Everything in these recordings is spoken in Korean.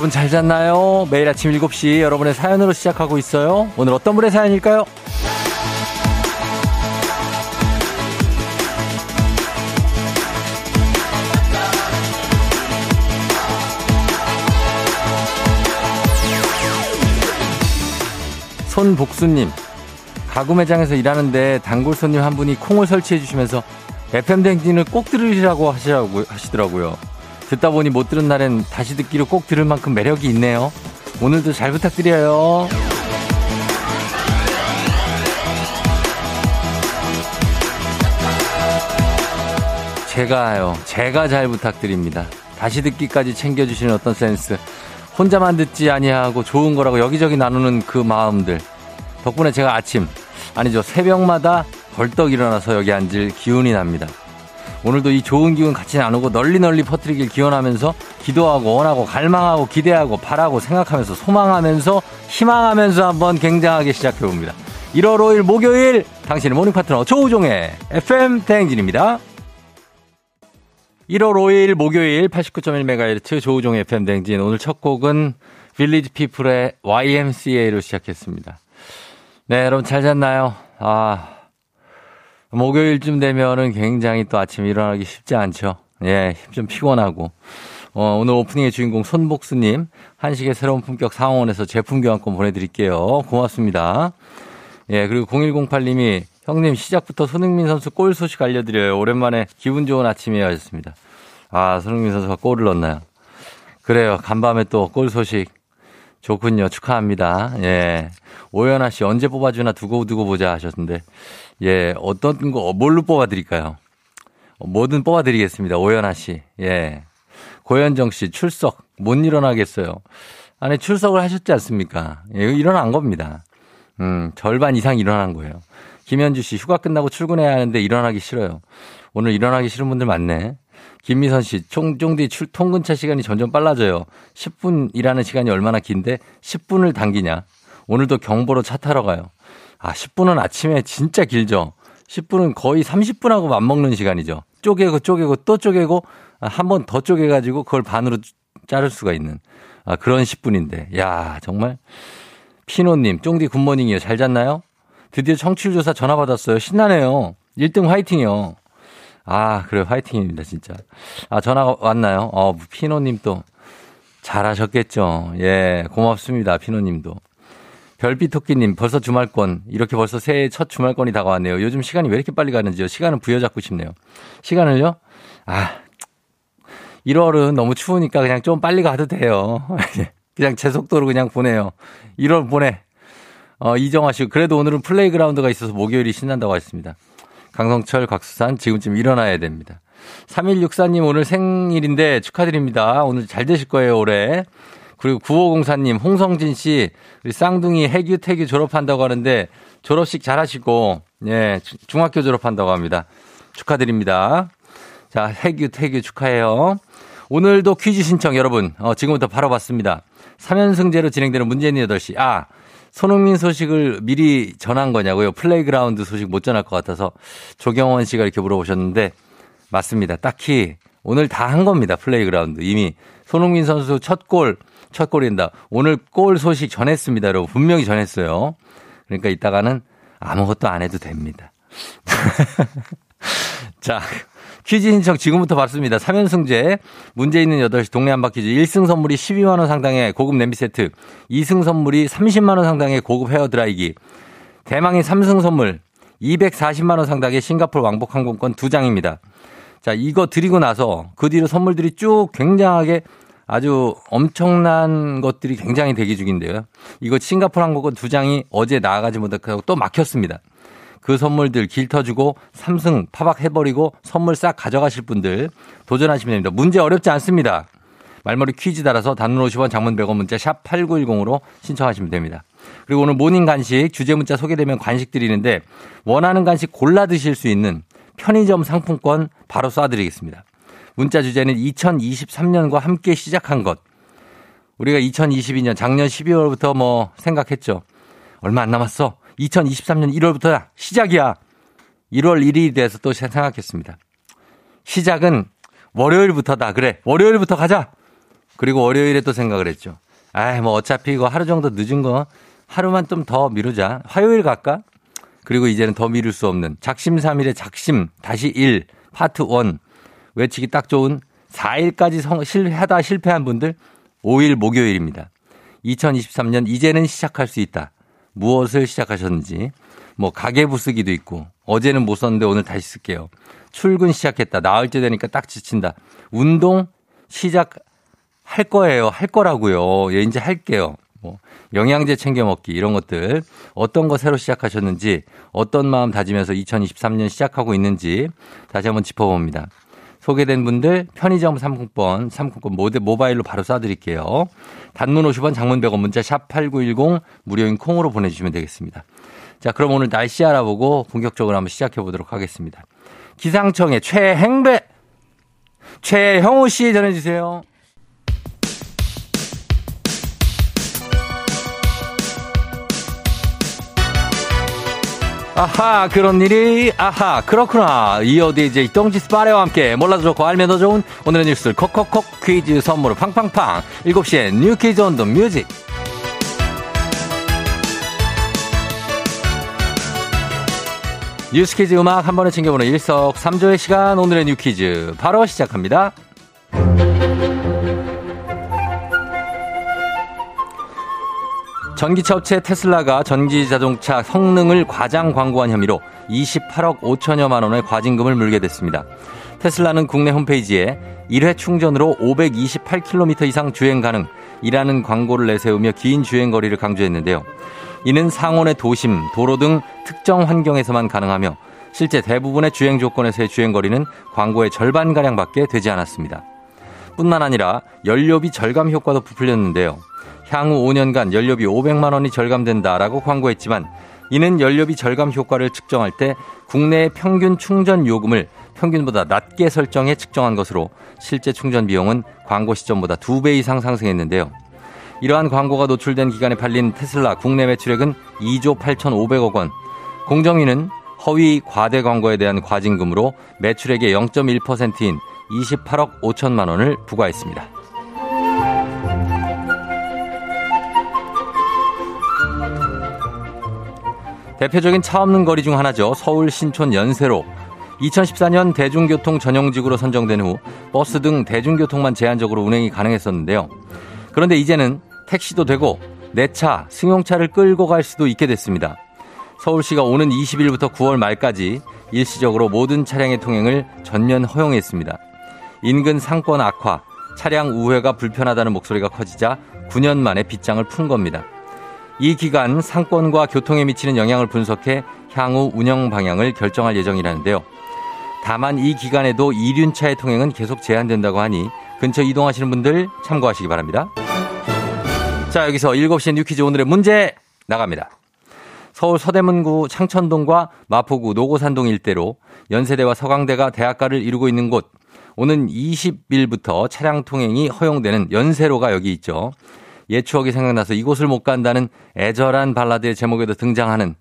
여러분 잘 잤나요? 매일 아침 7시 여러분의 사연으로 시작하고 있어요. 오늘 어떤 분의 사연일까요? 손복수님, 가구 매장에서 일하는데 단골 손님 한 분이 콩을 설치해 주시면서 FM 댕진을 꼭 들으시라고 하시라고 하시더라고요. 듣다 보니 못 들은 날엔 다시 듣기로 꼭 들을 만큼 매력이 있네요. 오늘도 잘 부탁드려요. 제가요, 제가 잘 부탁드립니다. 다시 듣기까지 챙겨주시는 어떤 센스. 혼자만 듣지 아니하고 좋은 거라고 여기저기 나누는 그 마음들. 덕분에 제가 아침, 아니죠, 새벽마다 벌떡 일어나서 여기 앉을 기운이 납니다. 오늘도 이 좋은 기운 같이 나누고 널리 널리 퍼뜨리길 기원하면서 기도하고 원하고 갈망하고 기대하고 바라고 생각하면서 소망하면서 희망하면서 한번 굉장하게 시작해 봅니다. 1월 5일 목요일 당신의 모닝 파트너 조우종의 FM 대행진입니다. 1월 5일 목요일 89.1MHz 조우종의 FM 대행진 오늘 첫 곡은 Village People의 YMCA로 시작했습니다. 네, 여러분 잘 잤나요? 아, 목요일쯤 되면은 굉장히 또 아침 일어나기 쉽지 않죠. 예, 좀 피곤하고. 어, 오늘 오프닝의 주인공 손복수님, 한식의 새로운 품격 상원에서 제품 교환권 보내드릴게요. 고맙습니다. 예, 그리고 0108님이 형님 시작부터 손흥민 선수 골 소식 알려드려요. 오랜만에 기분 좋은 아침이에요 하셨습니다. 아, 손흥민 선수가 골을 넣었나요? 그래요. 간밤에 또 골 소식 좋군요. 축하합니다. 예. 오연아 씨 언제 뽑아주나 두고 두고 보자 하셨는데 예, 어떤 거, 뭘로 뽑아드릴까요? 뭐든 뽑아드리겠습니다. 오연아 씨. 예. 고현정 씨, 출석. 못 일어나겠어요. 아니, 출석을 하셨지 않습니까? 예, 일어난 겁니다. 음, 절반 이상 일어난 거예요. 김현주 씨, 휴가 끝나고 출근해야 하는데 일어나기 싫어요. 오늘 일어나기 싫은 분들 많네. 김미선 씨, 총, 쫑디 출, 통근차 시간이 점점 빨라져요. 10분 일하는 시간이 얼마나 긴데 10분을 당기냐. 오늘도 경보로 차 타러 가요. 아, 10분은 아침에 진짜 길죠. 10분은 거의 30분하고 맞먹는 시간이죠. 쪼개고 쪼개고 또 쪼개고 한번 더 쪼개가지고 그걸 반으로 자를 수가 있는 아, 그런 10분인데. 야 정말. 피노님, 쫑디 굿모닝이요. 잘 잤나요? 드디어 청취율 조사 전화 받았어요. 신나네요. 1등 화이팅이요. 아, 그래, 화이팅입니다, 진짜. 아, 전화가 왔나요? 어, 피노님 또 잘하셨겠죠. 예, 고맙습니다, 피노님도. 별빛토끼님 벌써 주말권 이렇게 벌써 새해 첫 주말권이 다가왔네요. 요즘 시간이 왜 이렇게 빨리 가는지요. 시간은 부여잡고 싶네요. 시간을요? 아 1월은 너무 추우니까 그냥 좀 빨리 가도 돼요. 그냥 제 속도로 그냥 보내요. 1월 보내. 어, 이정화 씨 그래도 오늘은 플레이그라운드가 있어서 목요일이 신난다고 하셨습니다. 강성철, 곽수산 지금쯤 일어나야 됩니다. 3164님 오늘 생일인데 축하드립니다. 오늘 잘 되실 거예요, 올해. 그리고 9504님, 홍성진 씨, 우리 쌍둥이 해규, 태규 졸업한다고 하는데 졸업식 잘 하시고, 예, 중학교 졸업한다고 합니다. 축하드립니다. 자, 해규, 태규 축하해요. 오늘도 퀴즈 신청 여러분, 어, 지금부터 바로 받습니다. 3연승제로 진행되는 문재인 8시. 아, 손흥민 소식을 미리 전한 거냐고요? playground 소식 못 전할 것 같아서 조경원 씨가 이렇게 물어보셨는데, 맞습니다. 딱히 오늘 다 한 겁니다. Playground. 이미 손흥민 선수 첫 골, 첫 골입니다. 오늘 골 소식 전했습니다, 여러분. 분명히 전했어요. 그러니까 이따가는 아무것도 안 해도 됩니다. 자, 퀴즈 신청 지금부터 받습니다. 3연승제. 문제 있는 8시 동네 한바퀴즈 1승 선물이 12만원 상당의 고급 냄비 세트. 2승 선물이 30만원 상당의 고급 헤어 드라이기. 대망의 3승 선물 240만원 상당의 싱가폴 왕복 항공권 2장입니다. 자, 이거 드리고 나서 그 뒤로 선물들이 쭉 굉장하게 아주 엄청난 것들이 굉장히 대기 중인데요. 이거 싱가포르 항공권 두 장이 어제 나가지 못하고 또 막혔습니다. 그 선물들 길 터주고 삼승 파박해버리고 선물 싹 가져가실 분들 도전하시면 됩니다. 문제 어렵지 않습니다. 말머리 퀴즈 따라서 단문 50원 장문 100원 문자 샵 8910으로 신청하시면 됩니다. 그리고 오늘 모닝 간식 주제 문자 소개되면 간식 드리는데 원하는 간식 골라 드실 수 있는 편의점 상품권 바로 쏴드리겠습니다. 문자 주제는 2023년과 함께 시작한 것. 우리가 2022년 작년 12월부터 뭐 생각했죠. 얼마 안 남았어. 2023년 1월부터야. 시작이야. 1월 1일이 돼서 또 생각했습니다. 시작은 월요일부터다. 그래. 월요일부터 가자. 그리고 월요일에 또 생각을 했죠. 아이, 뭐 어차피 이거 하루 정도 늦은 거 하루만 좀 더 미루자. 화요일 갈까? 그리고 이제는 더 미룰 수 없는 작심삼일의 작심 다시 1 파트 1 외치기 딱 좋은 4일까지 성, 실, 하다 실패한 분들 5일 목요일입니다. 2023년 이제는 시작할 수 있다. 무엇을 시작하셨는지 뭐 가계부 쓰기도 있고 어제는 못 썼는데 오늘 다시 쓸게요. 출근 시작했다. 나흘째 되니까 딱 지친다. 운동 시작 할 거예요. 할 거라고요. 예, 이제 할게요. 뭐 영양제 챙겨 먹기 이런 것들 어떤 거 새로 시작하셨는지 어떤 마음 다지면서 2023년 시작하고 있는지 다시 한번 짚어봅니다. 소개된 분들 편의점 상품권, 상품권 모바일로 바로 쏴드릴게요. 단문 50원, 장문 100원, 문자 샵 8910 무료인 콩으로 보내주시면 되겠습니다. 자, 그럼 오늘 날씨 알아보고 본격적으로 한번 시작해 보도록 하겠습니다. 기상청의 최행배, 최형우 씨 전해주세요. 아하 그런 일이 아하 그렇구나. 이어 DJ 똥지 스 파레와 함께 몰라도 좋고 알면 더 좋은 오늘의 뉴스 콕콕콕 퀴즈 선물을 팡팡팡. 7시에 New Quiz on the Music. 뉴스 퀴즈 음악 한 번에 챙겨보는 일석 삼조의 시간. 오늘의 new quiz 바로 시작합니다. 전기차 업체 테슬라가 전기 자동차 성능을 과장 광고한 혐의로 28억 5천여만 원의 과징금을 물게 됐습니다. 테슬라는 국내 홈페이지에 1회 충전으로 528km 이상 주행 가능이라는 광고를 내세우며 긴 주행 거리를 강조했는데요. 이는 상온의 도심, 도로 등 특정 환경에서만 가능하며 실제 대부분의 주행 조건에서의 주행 거리는 광고의 절반가량밖에 되지 않았습니다. 뿐만 아니라 연료비 절감 효과도 부풀렸는데요. 향후 5년간 연료비 500만 원이 절감된다라고 광고했지만 이는 연료비 절감 효과를 측정할 때 국내의 평균 충전 요금을 평균보다 낮게 설정해 측정한 것으로 실제 충전 비용은 광고 시점보다 2배 이상 상승했는데요. 이러한 광고가 노출된 기간에 팔린 테슬라 국내 매출액은 2조 8,500억 원. 공정위는 허위 과대 광고에 대한 과징금으로 매출액의 0.1%인 28억 5천만 원을 부과했습니다. 대표적인 차 없는 거리 중 하나죠. 서울 신촌 연세로. 2014년 대중교통 전용지구로 선정된 후 버스 등 대중교통만 제한적으로 운행이 가능했었는데요. 그런데 이제는 택시도 되고 내 차, 승용차를 끌고 갈 수도 있게 됐습니다. 서울시가 오는 20일부터 9월 말까지 일시적으로 모든 차량의 통행을 전면 허용했습니다. 인근 상권 악화, 차량 우회가 불편하다는 목소리가 커지자 9년 만에 빗장을 푼 겁니다. 이 기간 상권과 교통에 미치는 영향을 분석해 향후 운영 방향을 결정할 예정이라는데요. 다만 이 기간에도 이륜차의 통행은 계속 제한된다고 하니 근처 이동하시는 분들 참고하시기 바랍니다. 자, 여기서 7시 뉴퀴즈 오늘의 문제 나갑니다. 서울 서대문구 창천동과 마포구 노고산동 일대로 연세대와 서강대가 대학가를 이루고 있는 곳. 오는 20일부터 차량 통행이 허용되는 연세로가 여기 있죠. 옛 추억이 생각나서 이곳을 못 간다는 애절한 발라드의 제목에도 등장하는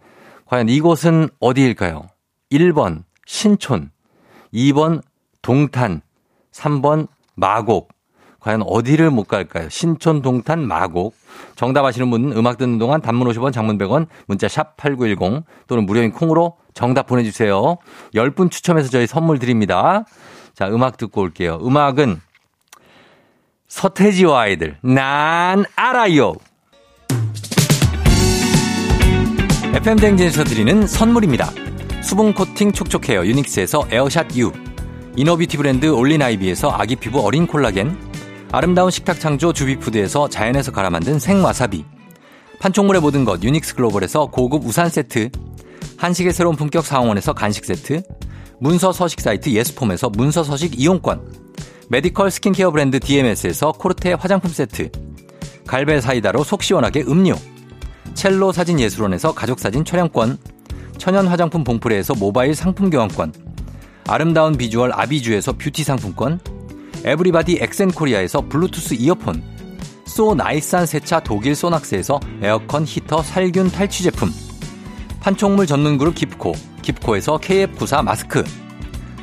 과연 이곳은 어디일까요? 1번 신촌, 2번 동탄, 3번 마곡. 과연 어디를 못 갈까요? 신촌, 동탄, 마곡. 정답 아시는 분은 음악 듣는 동안 단문 50원, 장문 100원, 문자 샵 8910 또는 무료인 콩으로 정답 보내주세요. 10분 추첨해서 저희 선물 드립니다. 자, 음악 듣고 올게요. 음악은 서태지와 아이들, 난 알아요. FM댕진에서 드리는 선물입니다. 수분 코팅 촉촉해요 유닉스에서 에어샷 U. inner beauty 브랜드 올린아이비에서 아기 피부 어린 콜라겐. 아름다운 식탁 창조 주비푸드에서 자연에서 갈아 만든 생와사비. 판촉물의 모든 것 유닉스 글로벌에서 고급 우산 세트. 한식의 새로운 품격 상황원에서 간식 세트. 문서 서식 사이트 예스폼에서 문서 서식 이용권. medical skincare 브랜드 DMS에서 코르테 화장품 세트, 갈벨 사이다로 속 시원하게 음료, 첼로 사진 예술원에서 가족사진 촬영권, 천연 화장품 봉프레에서 모바일 상품 교환권, 아름다운 비주얼 아비주에서 뷰티 상품권, 에브리바디 엑센 코리아에서 블루투스 이어폰, 소 나이산 세차 독일 소낙스에서 에어컨 히터 살균 탈취 제품, 판촉물 전문 그룹 기프코, 기프코에서 KF94 마스크,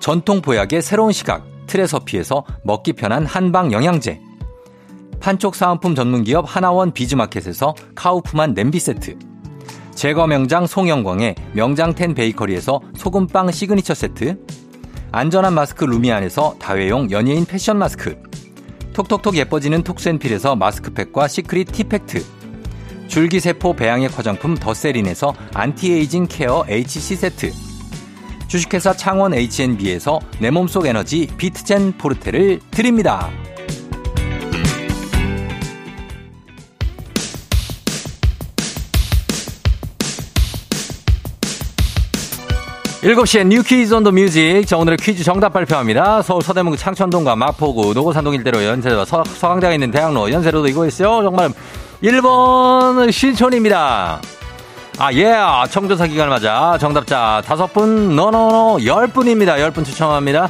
전통 보약의 새로운 시각 트레서피에서 먹기 편한 한방 영양제. 판촉 사은품 전문기업 하나원 비즈마켓에서 카우프만 냄비 세트. 제과 명장 송영광의 명장텐 베이커리에서 소금빵 시그니처 세트. 안전한 마스크 루미안에서 다회용 연예인 패션 마스크. 톡톡톡 예뻐지는 톡센필에서 마스크팩과 secret 티팩트. 줄기세포 배양액 화장품 더세린에서 anti-aging care HC 세트 주식회사 창원 H&B에서 내 몸속 에너지 비트젠 포르테를 드립니다. 7시에 new quiz on the music. 자, 오늘의 퀴즈 정답 발표합니다. 서울 서대문구 창천동과 마포구, 노고산동 일대로 연세로 서, 서강대에 있는 대학로 연세로도 이거 있어요. 정말 1번 신촌입니다. 아, 예. 청조사 기간을 맞아. 정답자 다섯 분, 노노노 열 분입니다. 열 분 추첨합니다.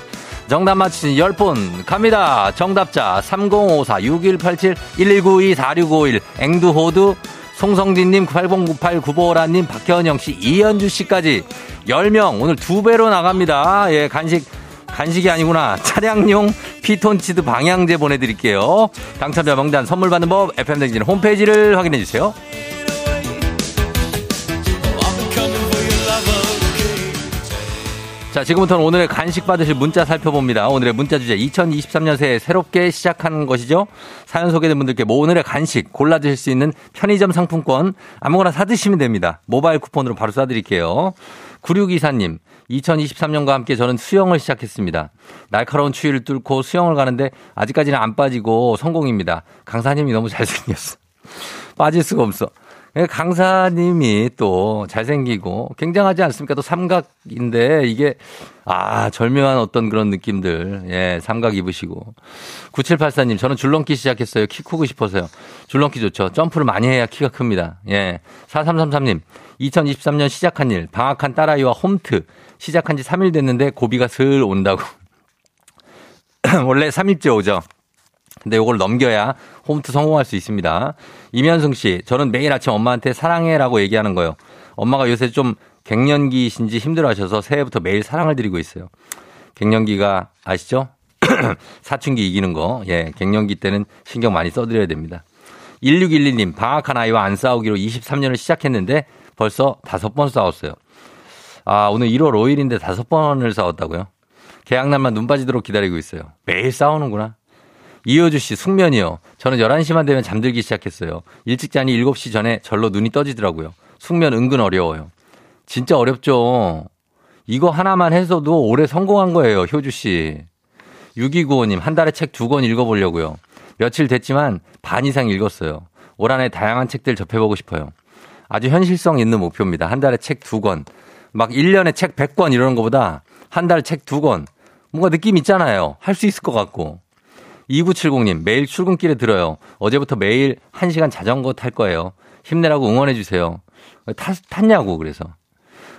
정답 맞히신 열분 갑니다. 정답자 3054-6187-1192-4651 앵두호두 송성진님 8098 9보라님 박현영씨 이현주씨까지 10명 오늘 두 배로 나갑니다. 예 간식 간식이 아니구나. 차량용 피톤치드 방향제 보내드릴게요. 당첨자 명단 선물 받는 법 FM댕진 홈페이지를 확인해주세요. 자, 지금부터는 오늘의 간식 받으실 문자 살펴봅니다. 오늘의 문자 주제 2023년 새해 새롭게 시작한 것이죠. 사연 소개된 분들께 뭐 오늘의 간식 골라 드실 수 있는 편의점 상품권 아무거나 사 드시면 됩니다. 모바일 쿠폰으로 바로 쏴 드릴게요. 9624님, 2023년과 함께 저는 수영을 시작했습니다. 날카로운 추위를 뚫고 수영을 가는데 아직까지는 안 빠지고 성공입니다. 강사님이 너무 잘생겼어. 빠질 수가 없어. 예, 강사님이 또 잘생기고 굉장하지 않습니까? 또 삼각인데 이게 아, 절묘한 어떤 그런 느낌들. 예, 삼각 입으시고. 9784님, 저는 줄넘기 시작했어요. 키 크고 싶어서요. 줄넘기 좋죠. 점프를 많이 해야 키가 큽니다. 예. 4333님, 2023년 시작한 일, 방학한 딸아이와 홈트. 시작한 지 3일 됐는데 고비가 슬 온다고. 원래 3일째 오죠. 근데 요걸 넘겨야 홈트 성공할 수 있습니다. 이면승 씨, 저는 매일 아침 엄마한테 사랑해라고 얘기하는 거예요. 엄마가 요새 좀 갱년기신지 힘들어 하셔서 새해부터 매일 사랑을 드리고 있어요. 갱년기가 아시죠? 사춘기 이기는 거. 예, 갱년기 때는 신경 많이 써드려야 됩니다. 1611님, 방학한 아이와 안 싸우기로 23년을 시작했는데 벌써 다섯 번 싸웠어요. 아, 오늘 1월 5일인데 다섯 번을 싸웠다고요? 계약날만 눈 빠지도록 기다리고 있어요. 매일 싸우는구나. 이효주 씨, 숙면이요. 저는 11시만 되면 잠들기 시작했어요. 일찍 자니 7시 전에 절로 눈이 떠지더라고요. 숙면 은근 어려워요. 진짜 어렵죠. 이거 하나만 해서도 올해 성공한 거예요, 효주 씨. 6295님, 한 달에 책 두 권 읽어보려고요. 며칠 됐지만 반 이상 읽었어요. 올 한 해 다양한 책들 접해보고 싶어요. 아주 현실성 있는 목표입니다. 한 달에 책 두 권. 막 1년에 책 100권 이러는 것보다 한 달에 책두 권. 뭔가 느낌 있잖아요. 할 수 있을 것 같고. 2970님, 매일 출근길에 들어요. 어제부터 매일 1시간 자전거 탈 거예요. 힘내라고 응원해주세요. 탔, 탔냐고, 그래서.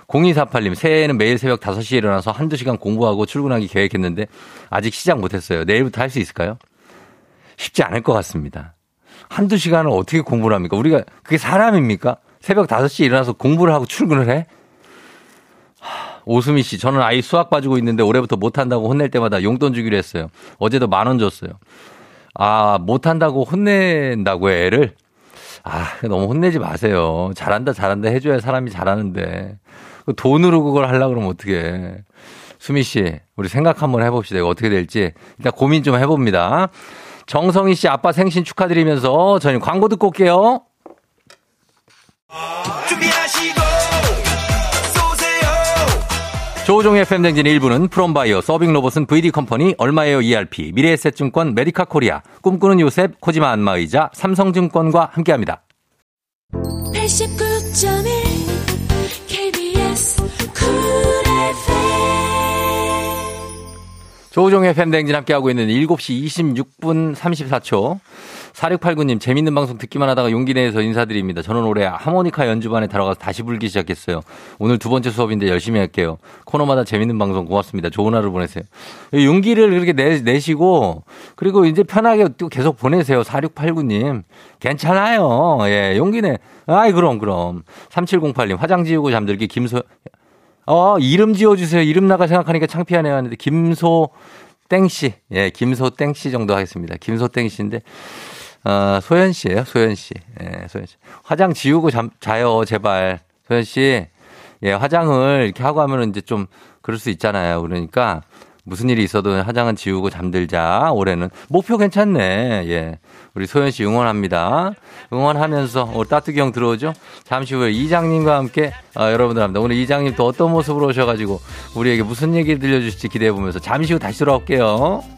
0248님, 새해에는 매일 새벽 5시에 일어나서 한두 시간 공부하고 출근하기 계획했는데 아직 시작 못했어요. 내일부터 할 수 있을까요? 쉽지 않을 것 같습니다. 한두 시간을 어떻게 공부를 합니까? 우리가, 그게 사람입니까? 새벽 5시에 일어나서 공부를 하고 출근을 해? 오수미 씨, 저는 아이 수학 봐주고 있는데 올해부터 못한다고 혼낼 때마다 용돈 주기로 했어요. 어제도 만 원 줬어요. 아, 못한다고 혼낸다고 해, 애를? 아, 너무 혼내지 마세요. 잘한다, 잘한다 해줘야 사람이 잘하는데. 그 돈으로 그걸 하려고 그러면 어떡해. 수미 씨, 우리 생각 한번 해봅시다. 이거 어떻게 될지. 일단 고민 좀 해봅니다. 정성희 씨 아빠 생신 축하드리면서 저희 광고 듣고 올게요. 준비하시고 조우종의 FM댕진 일부는 프롬바이어, 서빙로봇은 VD컴퍼니, 얼마에요 ERP, 미래에셋증권, 메디카 코리아, 꿈꾸는 요셉, 코지마 안마의자, 삼성증권과 함께합니다. 89.1 KBS 조우종의 팬댕진 함께하고 있는 7시 26분 34초. 4689님, 재밌는 방송 듣기만 하다가 용기 내서 인사드립니다. 저는 올해 하모니카 연주반에 들어가서 다시 불기 시작했어요. 오늘 두 번째 수업인데 열심히 할게요. 코너마다 재밌는 방송 고맙습니다. 좋은 하루 보내세요. 용기를 그렇게 내, 내시고, 그리고 이제 편하게 또 계속 보내세요. 4689님. 괜찮아요. 예, 용기 내. 아이, 그럼, 그럼. 3708님, 화장 지우고 잠들기 김소, 어, 이름 지어주세요. 이름 나가 생각하니까 창피하네요. 하는데, 김소 땡씨. 예, 김소 땡씨 정도 하겠습니다. 김소 땡씨인데, 어, 소연 씨예요 소연 씨. 예, 소연 씨. 화장 지우고 잠, 자요, 제발. 소연 씨. 예, 화장을 이렇게 하고 하면은 이제 좀 그럴 수 있잖아요. 그러니까 무슨 일이 있어도 화장은 지우고 잠들자. 올해는 목표 괜찮네. 예. 우리 소연 씨 응원합니다. 응원하면서 오늘 따뜻이 형 들어오죠? 잠시 후에 이장님과 함께 어, 여러분들 합니다. 오늘 이장님 또 어떤 모습으로 오셔가지고 우리에게 무슨 얘기 들려주실지 기대해 보면서 잠시 후 다시 돌아올게요.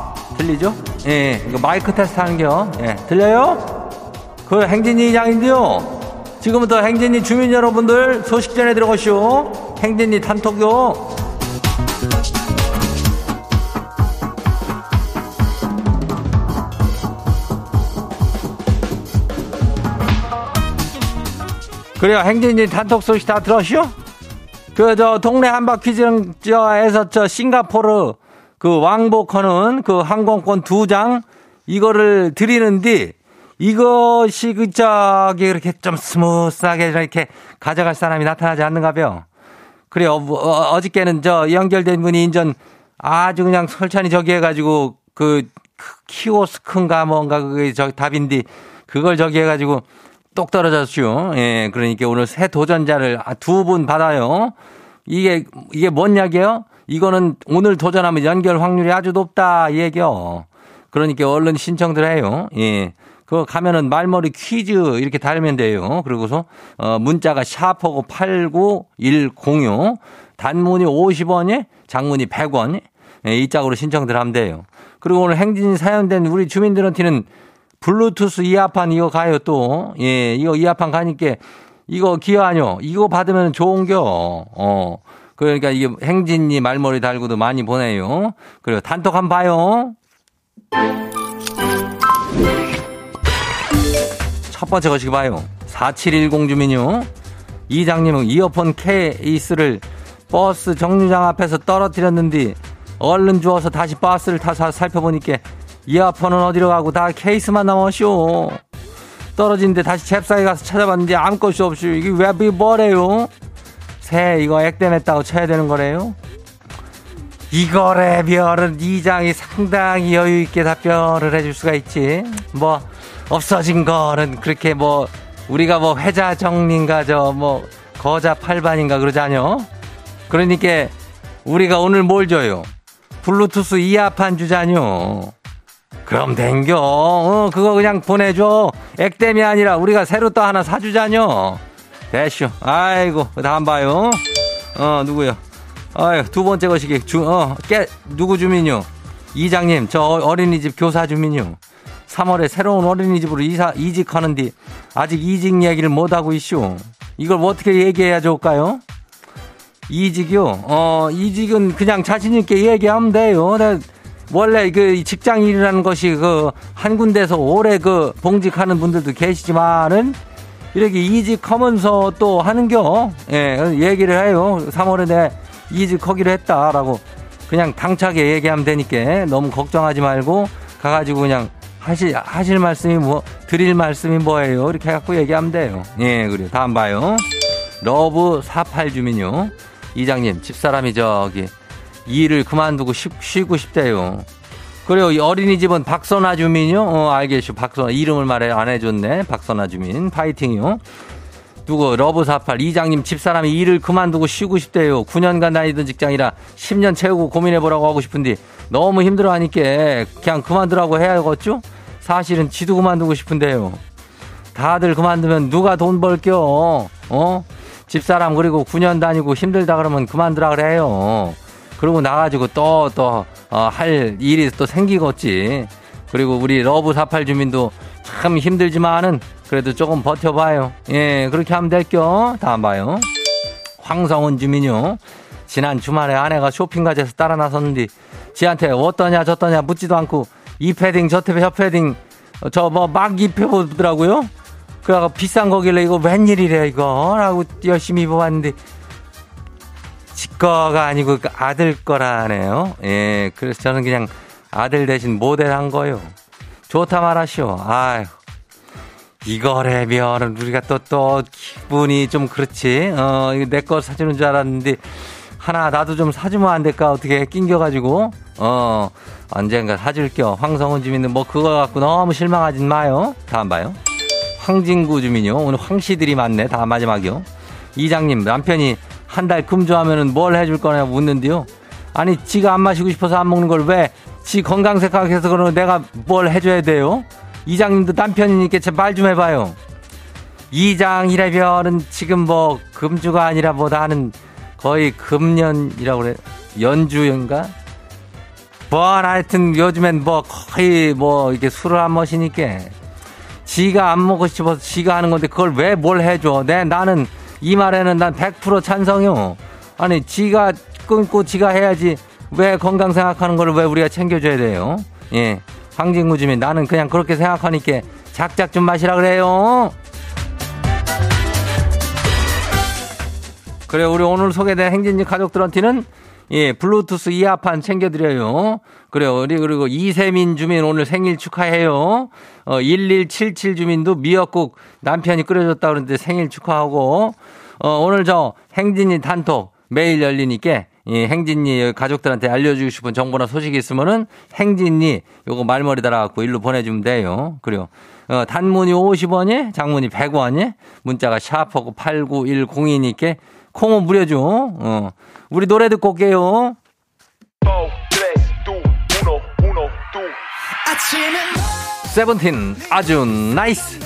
들리죠? 예, 이거 마이크 테스트 하는 게요. 예, 들려요? 그 행진이 이장인데요. 지금부터 행진이 주민 여러분들 소식 전해 들어가시오. 행진이 단톡요. 그래요. 행진이 단톡 소식 다 들었시오? 그, 저, 동네 한바퀴즈에서 저, 싱가포르 그 왕복하는 그 항공권 두 장 이거를 드리는데 이것이 그 저기 이렇게 좀 smooth하게 이렇게 가져갈 사람이 나타나지 않는가 봐요. 그래요. 뭐, 어, 어저께는 저 연결된 분이 인전 아주 그냥 설찬이 저기 해가지고 그 키오스크인가 뭔가 그게 저 답인데 그걸 저기 해가지고 똑 떨어졌슈. 예, 그러니까 오늘 새 도전자를 두 분 받아요. 이게 이게 뭔 약이에요? 이거는 오늘 도전하면 연결 확률이 아주 높다 이 얘기요. 그러니까 얼른 신청들 해요. 예. 그거 가면은 말머리 퀴즈 이렇게 달면 돼요. 그리고서 어 문자가 샤퍼고 89106 단문이 50원에 장문이 100원 예, 이 짝으로 신청들 하면 돼요. 그리고 오늘 행진 사연된 우리 주민들한테는 블루투스 이어판 이거 가요 또. 예, 이거 이어판 가니까 이거 기여하뇨. 이거 받으면 좋은겨. 어. 그러니까 이게 행진이 말머리 달고도 많이 보내요. 그리고 단톡 한번 봐요. 첫 번째 거시기 봐요. 4710 주민요. 이장님은 이어폰 케이스를 버스 정류장 앞에서 떨어뜨렸는데 얼른 주워서 다시 버스를 타서 살펴보니까 이어폰은 어디로 가고 다 케이스만 남았쇼. 떨어진데 다시 잽싸게 가서 찾아봤는데 아무것이 없이 이게 왜 뭐래요? 새 이거 액땜했다고 쳐야 되는 거래요? 이거래 별은 이장이 상당히 여유 있게 답변을 해줄 수가 있지. 뭐 없어진 거는 그렇게 뭐 우리가 뭐 회자 정리인가 저 뭐 거자 팔반인가 그러자뇨. 그러니까 우리가 오늘 뭘 줘요? 블루투스 이어판 주자뇨. 그럼 댕겨. 어, 그거 그냥 보내줘. 액땜이 아니라 우리가 새로 또 하나 사주자뇨. 대쇼. 아이고, 다음 봐요. 어, 누구요? 아유, 두 번째 것이기. 주, 어, 깨, 누구 주민요? 이장님, 저 어린이집 교사 주민요. 3월에 새로운 어린이집으로 이사, 이직하는데 아직 이직 얘기를 못하고 있쇼. 이걸 뭐 어떻게 얘기해야 좋을까요? 이직이요? 어, 이직은 그냥 자신있게 얘기하면 돼요. 원래 그 직장 일이라는 것이 그 한 군데서 오래 그 봉직하는 분들도 계시지만은 이렇게 이직하면서 또 하는겨. 예, 얘기를 해요. 3월에 내 이직하기로 했다라고 그냥 당차게 얘기하면 되니까 너무 걱정하지 말고 가가지고 그냥 하실, 하실 말씀이 뭐, 드릴 말씀이 뭐예요? 이렇게 해갖고 얘기하면 돼요. 예, 그래요. 다음 봐요. 러브 48 주민요. 이장님, 집사람이 저기, 일을 그만두고 쉬, 쉬고 싶대요. 그리고 이 어린이집은 박선아 주민요? 어, 알겠슈. 박선아. 이름을 말해 안 해줬네. 박선아 주민. 파이팅이요. 누구, 러브48. 이장님 집사람이 일을 그만두고 쉬고 싶대요. 9년간 다니던 직장이라 10년 채우고 고민해보라고 하고 싶은데 너무 힘들어 하니까 그냥 그만두라고 해야겠죠? 사실은 지도 그만두고 싶은데요. 다들 그만두면 누가 돈 벌겨? 어? 집사람 그리고 9년 다니고 힘들다 그러면 그만두라 그래요. 그러고 나가지고 또, 또, 어, 할 일이 또 생기겠지. 그리고 우리 러브 48 주민도 참 힘들지만은 그래도 조금 버텨봐요. 예, 그렇게 하면 될겨. 다음 봐요. 황성은 주민요. 지난 주말에 아내가 쇼핑 가져서 따라 나섰는데 지한테 어떠냐 저떠냐 묻지도 않고 이 패딩 저 패딩 저 뭐 막 입혀보더라고요. 그래가 비싼 거길래 이거 웬일이래 이거 라고 열심히 입어봤는데 지 거가 아니고 그 아들 거라네요. 예, 그래서 저는 그냥 아들 대신 모델 한 거요. 좋다 말하시오. 아유. 이거래면 우리가 또, 또, 기분이 좀 그렇지. 어, 내 거 사주는 줄 알았는데, 하나 나도 좀 사주면 안 될까? 어떻게 낑겨가지고, 어, 언젠가 사줄게요. 황성훈 주민은 뭐 그거 갖고 너무 실망하진 마요. 다음 봐요. 황진구 주민요. 오늘 황씨들이 많네. 다 마지막이요. 이장님, 남편이 한 달 금주하면은 뭘 해줄 거냐 묻는데요. 아니, 지가 안 마시고 싶어서 안 먹는 걸 왜, 지 건강 생각해서 그러면 내가 뭘 해줘야 돼요? 이장님도 남편이니까 말좀 해봐요. 이장이라면은 지금 뭐 금주가 아니라 뭐다 하는 거의 금년이라고 그래. 연주인가? 뭐 하여튼 요즘엔 뭐 거의 뭐 이렇게 술을 안 마시니까 지가 안 먹고 싶어서 지가 하는 건데 그걸 왜 뭘 해줘. 내 나는 이 말에는 난 100% 찬성이요. 아니 지가 끊고 지가 해야지 왜 건강 생각하는 걸 왜 우리가 챙겨줘야 돼요. 예. 황진구 주민 나는 그냥 그렇게 생각하니까 작작 좀 마시라 그래요. 그래 우리 오늘 소개된 행진지 가족들한테는 예 블루투스 이어판 챙겨드려요. 그래요 우리 그리고 이세민 주민 오늘 생일 축하해요. 어 1177 주민도 미역국 남편이 끓여줬다 그러는데 생일 축하하고 어 오늘 저 행진이 단톡 매일 열리니까 이 행진이 가족들한테 알려주고 싶은 정보나 소식이 있으면은 행진이 요거 말머리 달아갖고 일로 보내주면 돼요. 그래요. 어, 단문이 50원이, 장문이 100원이, 문자가 샤프고 8910이니까 콩은 무려줘. 어. 우리 노래 듣고 올게요. 세븐틴 아주 nice.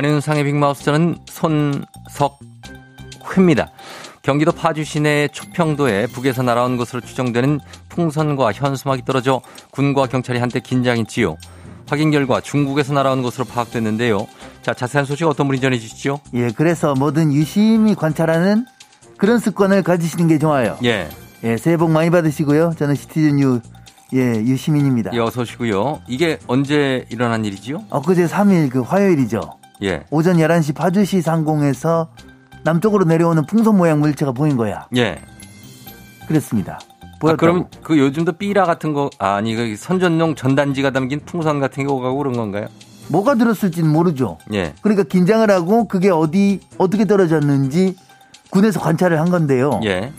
안윤상의 빅마우스 저는 손석회입니다. 경기도 파주 시내 초평도에 북에서 날아온 것으로 추정되는 풍선과 현수막이 떨어져 군과 경찰이 한때 긴장했지요. 확인 결과 중국에서 날아온 것으로 파악됐는데요. 자, 자세한 소식 어떤 분이 전해 주시죠? 예, 그래서 뭐든 유심히 관찰하는 그런 습관을 가지시는 게 좋아요. 예. 예, 새해 복 많이 받으시고요. 저는 시티즌 유, 예, 유시민입니다. 예, 어서 오시고요. 이게 언제 일어난 일이지요? 엊그제 3일 그 화요일이죠. 예. 오전 11시 파주시 상공에서 남쪽으로 내려오는 풍선 모양 물체가 보인 거야. 예. 그랬습니다. 아, 그럼 그 요즘도 삐라 같은 거 아니 그 선전용 전단지가 담긴 풍선 같은 게 오가고 그런 건가요? 뭐가 들었을지는 모르죠. 예. 그러니까 긴장을 하고 그게 어디 어떻게 떨어졌는지 군에서 관찰을 한 건데요. 예.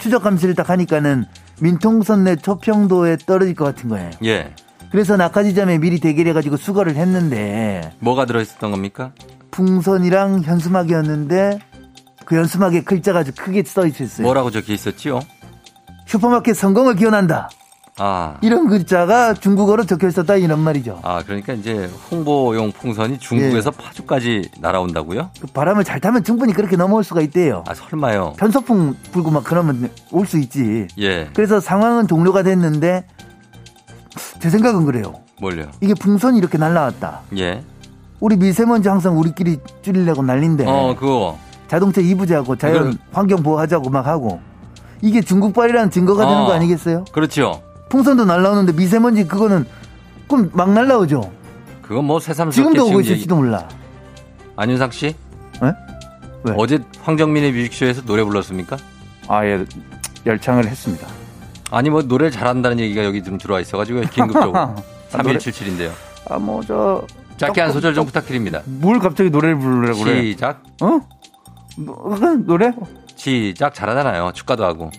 추적 감시를 딱 하니까는 민통선 내 초평도에 떨어질 것 같은 거예요. 예. 그래서 낙하지점에 미리 대기해가지고 수거를 했는데 뭐가 들어있었던 겁니까? 풍선이랑 현수막이었는데 그 현수막에 글자가 아주 크게 써 있었어요. 뭐라고 적혀 있었지요? 슈퍼마켓 성공을 기원한다. 아. 이런 글자가 중국어로 적혀 있었다 이런 말이죠. 아, 그러니까 이제 홍보용 풍선이 중국에서 예. 파주까지 날아온다고요? 그 바람을 잘 타면 충분히 그렇게 넘어올 수가 있대요. 아, 설마요. 편서풍 불고 막 그러면 올 수 있지. 예. 그래서 상황은 종료가 됐는데 제 생각은 그래요. 뭘요? 이게 풍선이 이렇게 날라왔다. 예. 우리 미세먼지 항상 우리끼리 줄이려고 난린데. 어, 그거. 자동차 이부제하고 자연 그걸... 환경 보호하자고 막 하고. 이게 중국발이라는 증거가 어, 되는 거 아니겠어요? 그렇죠. 풍선도 날라오는데 미세먼지 그거는 그럼 막 날라오죠. 그건 뭐 새삼스럽게 지금도 오고 있을지도 몰라. 안윤상 씨? 네? 왜? 어제 황정민의 뮤직쇼에서 노래 불렀습니까? 아 예. 열창을 했습니다. 아니 뭐 노래 잘한다는 얘기가 여기 좀 들어와 있어가지고 긴급적으로 3177인데요. 아 뭐저 짧게 한 소절 좀 부탁드립니다. 뭘 갑자기 노래를 부르려고 그래? 시작. 어? 노, 노래? 시작 잘하잖아요. 축가도 하고.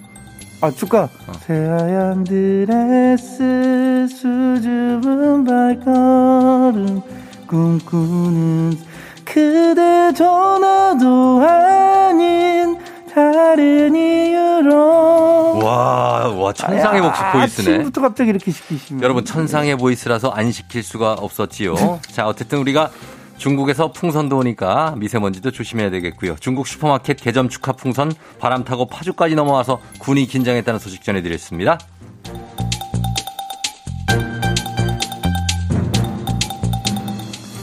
아 축가. 어. 새하얀 드레스 수줍은 발걸음 꿈꾸는 그대 전화도 아닌 다른 이유로. 와, 와, 천상의 아, 목소리 보이스네. 아침부터 갑자기 이렇게 시키시면. 여러분, 천상의 보이스라서 안 시킬 수가 없었지요. 자, 어쨌든 우리가 중국에서 풍선도 오니까 미세먼지도 조심해야 되겠고요. 중국 슈퍼마켓 개점 축하 풍선 바람 타고 파주까지 넘어와서 군이 긴장했다는 소식 전해드렸습니다.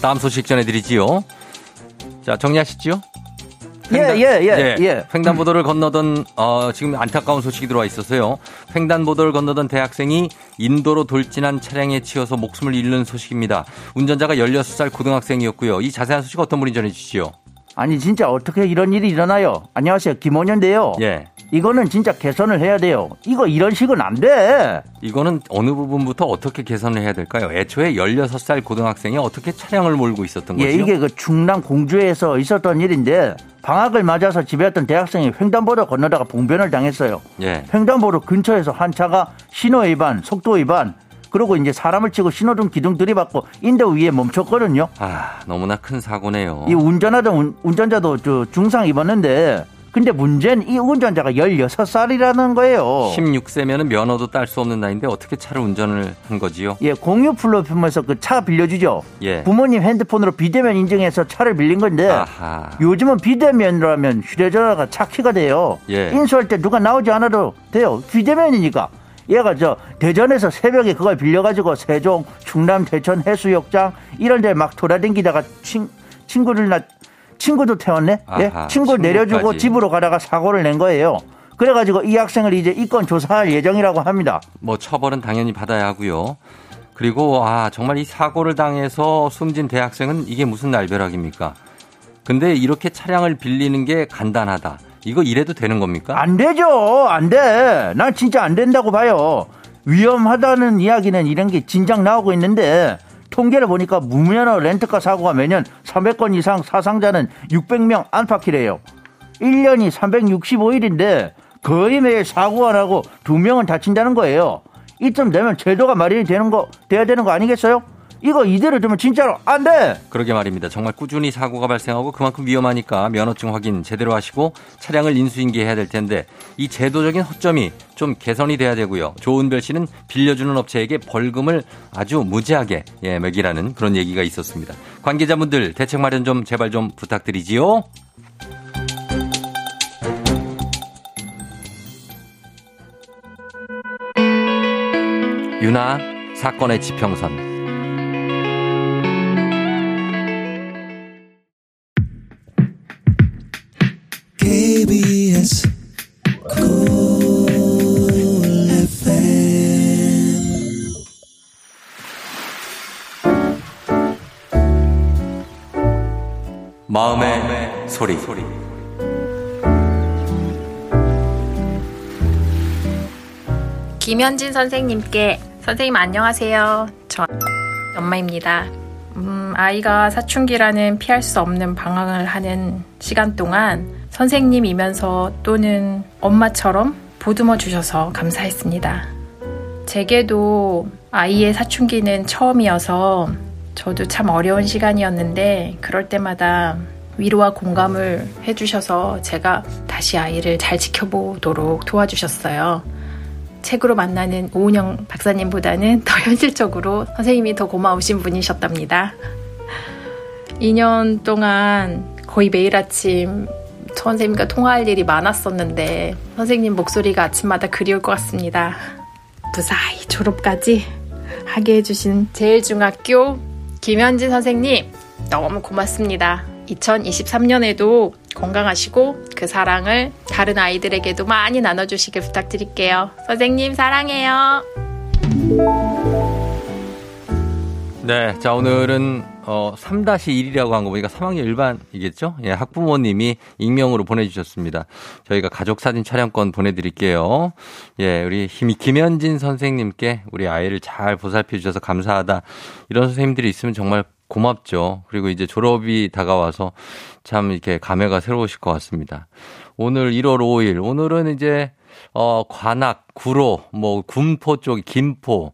다음 소식 전해드리지요. 자, 정리하시죠? 횡단, 예, 예, 예, 예. 횡단보도를 건너던 어, 지금 안타까운 소식이 들어와 있어서요. 횡단보도를 건너던 대학생이 인도로 돌진한 차량에 치여서 목숨을 잃는 소식입니다. 운전자가 16살 고등학생이었고요. 이 자세한 소식 어떤 분이 전해 주시죠? 아니 진짜 어떻게 이런 일이 일어나요? 안녕하세요. 김원현인데요. 예. 이거는 진짜 개선을 해야 돼요. 이거 이런 식은 안 돼. 이거는 어느 부분부터 어떻게 개선을 해야 될까요? 애초에 16살 고등학생이 어떻게 차량을 몰고 있었던 예, 거죠? 예, 이게 그 충남 공주에서 있었던 일인데 방학을 맞아서 집에 왔던 대학생이 횡단보도 건너다가 봉변을 당했어요. 예. 횡단보도 근처에서 한 차가 신호 위반, 속도 위반, 그리고 이제 사람을 치고 신호등 기둥 들이받고 인도 위에 멈췄거든요. 아, 너무나 큰 사고네요. 이 운전하던 운전자도 저 중상 입었는데 근데 문제는 이 운전자가 16살이라는 거예요. 16세면 면허도 딸 수 없는 나이인데 어떻게 차를 운전을 한 거지요? 예, 공유 플랫폼에서 그 차 빌려주죠. 예. 부모님 핸드폰으로 비대면 인증해서 차를 빌린 건데 아하. 요즘은 비대면이라면 휴대전화가 차 키가 돼요. 예. 인수할 때 누가 나오지 않아도 돼요. 비대면이니까. 얘가 저 대전에서 새벽에 그걸 빌려가지고 세종, 충남, 대천 해수욕장 이런 데 막 돌아다니다가 친, 친구를 나 친구도 태웠네. 예? 친구 친구까지. 내려주고 집으로 가다가 사고를 낸 거예요. 그래가지고 이 학생을 이제 이건 조사할 예정이라고 합니다. 뭐 처벌은 당연히 받아야 하고요. 그리고 아 정말 이 사고를 당해서 숨진 대학생은 이게 무슨 날벼락입니까? 근데 이렇게 차량을 빌리는 게 간단하다. 이거 이래도 되는 겁니까? 안 되죠. 안 돼. 난 진짜 안 된다고 봐요. 위험하다는 이야기는 이런 게 진작 나오고 있는데 통계를 보니까 무면허 렌트카 사고가 매년 300건 이상 사상자는 600명 안팎이래요. 1년이 365일인데 거의 매일 사고가 나고 2명은 다친다는 거예요. 이쯤 되면 제도가 마련이 되는 거, 돼야 되는 거 아니겠어요? 이거 이대로 두면 진짜로 안 돼. 그러게 말입니다. 정말 꾸준히 사고가 발생하고 그만큼 위험하니까 면허증 확인 제대로 하시고 차량을 인수인계해야 될 텐데 이 제도적인 허점이 좀 개선이 돼야 되고요. 조은별 씨는 빌려주는 업체에게 벌금을 아주 무지하게 예, 매기라는 그런 얘기가 있었습니다. 관계자분들 대책 마련 좀 제발 좀 부탁드리지요. 유나 사건의 지평선 김현진 선생님께 선생님 안녕하세요. 저 엄마입니다. 음, 아이가 사춘기라는 피할 수 없는 방황을 하는 시간 동안 선생님이면서 또는 엄마처럼 보듬어 주셔서 감사했습니다. 제게도 아이의 사춘기는 처음이어서 저도 참 어려운 시간이었는데 그럴 때마다 위로와 공감을 해주셔서 제가 다시 아이를 잘 지켜보도록 도와주셨어요. 책으로 만나는 오은영 박사님보다는 더 현실적으로 선생님이 더 고마우신 분이셨답니다. 2년 동안 거의 매일 아침 선생님과 통화할 일이 많았었는데 선생님 목소리가 아침마다 그리울 것 같습니다. 무사히 졸업까지 하게 해주신 제일중학교 김현진 선생님 너무 고맙습니다. 2023년에도 건강하시고 그 사랑을 다른 아이들에게도 많이 나눠주시길 부탁드릴게요. 선생님 사랑해요. 네. 자, 오늘은, 어, 3-1이라고 한 거 보니까 3학년 일반이겠죠? 예, 학부모님이 익명으로 보내주셨습니다. 저희가 가족 사진 촬영권 보내드릴게요. 예, 우리 힘이 김현진 선생님께 우리 아이를 잘 보살펴 주셔서 감사하다. 이런 선생님들이 있으면 정말 고맙죠. 그리고 이제 졸업이 다가와서 참 이렇게 감회가 새로우실 것 같습니다. 오늘 1월 5일. 오늘은 이제 어, 관악, 구로, 뭐, 군포 쪽, 김포,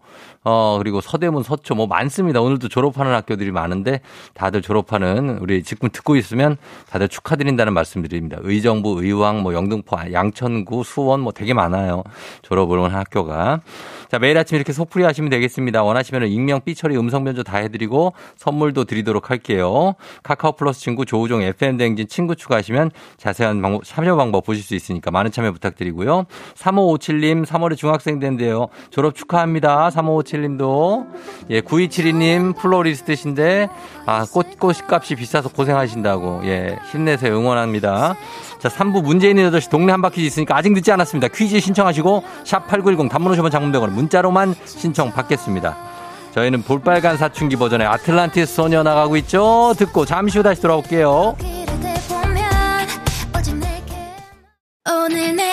어, 그리고 서대문, 서초 뭐 많습니다. 오늘도 졸업하는 학교들이 많은데 다들 졸업하는 우리 지금 듣고 있으면 다들 축하드린다는 말씀드립니다. 의정부, 의왕, 뭐 영등포, 양천구, 수원 뭐 되게 많아요. 졸업을 한 학교가. 자, 매일 아침 이렇게 소풀이 하시면 되겠습니다. 원하시면 익명, 삐처리, 음성 변조 다 해드리고 선물도 드리도록 할게요. 카카오 플러스 친구 조우종 FM 대행진 친구 추가하시면 자세한 방법, 참여 방법 보실 수 있으니까 많은 참여 부탁드리고요. 3557님, 3월에 중학생 된대요. 졸업 축하합니다. 3557님도. 예, 9272님 플로리스트신데, 아, 꽃, 꽃값이 비싸서 고생하신다고. 예, 힘내세요. 응원합니다. 자, 3부 문제 있는 8시 동네 한바퀴 있으니까 아직 늦지 않았습니다. 퀴즈 신청하시고 샵8910 단문 오시면 장문병원 문자로만 신청 받겠습니다. 저희는 볼빨간 사춘기 버전의 아틀란티스 소녀 나가고 있죠. 듣고 잠시 후 다시 돌아올게요. 오늘 내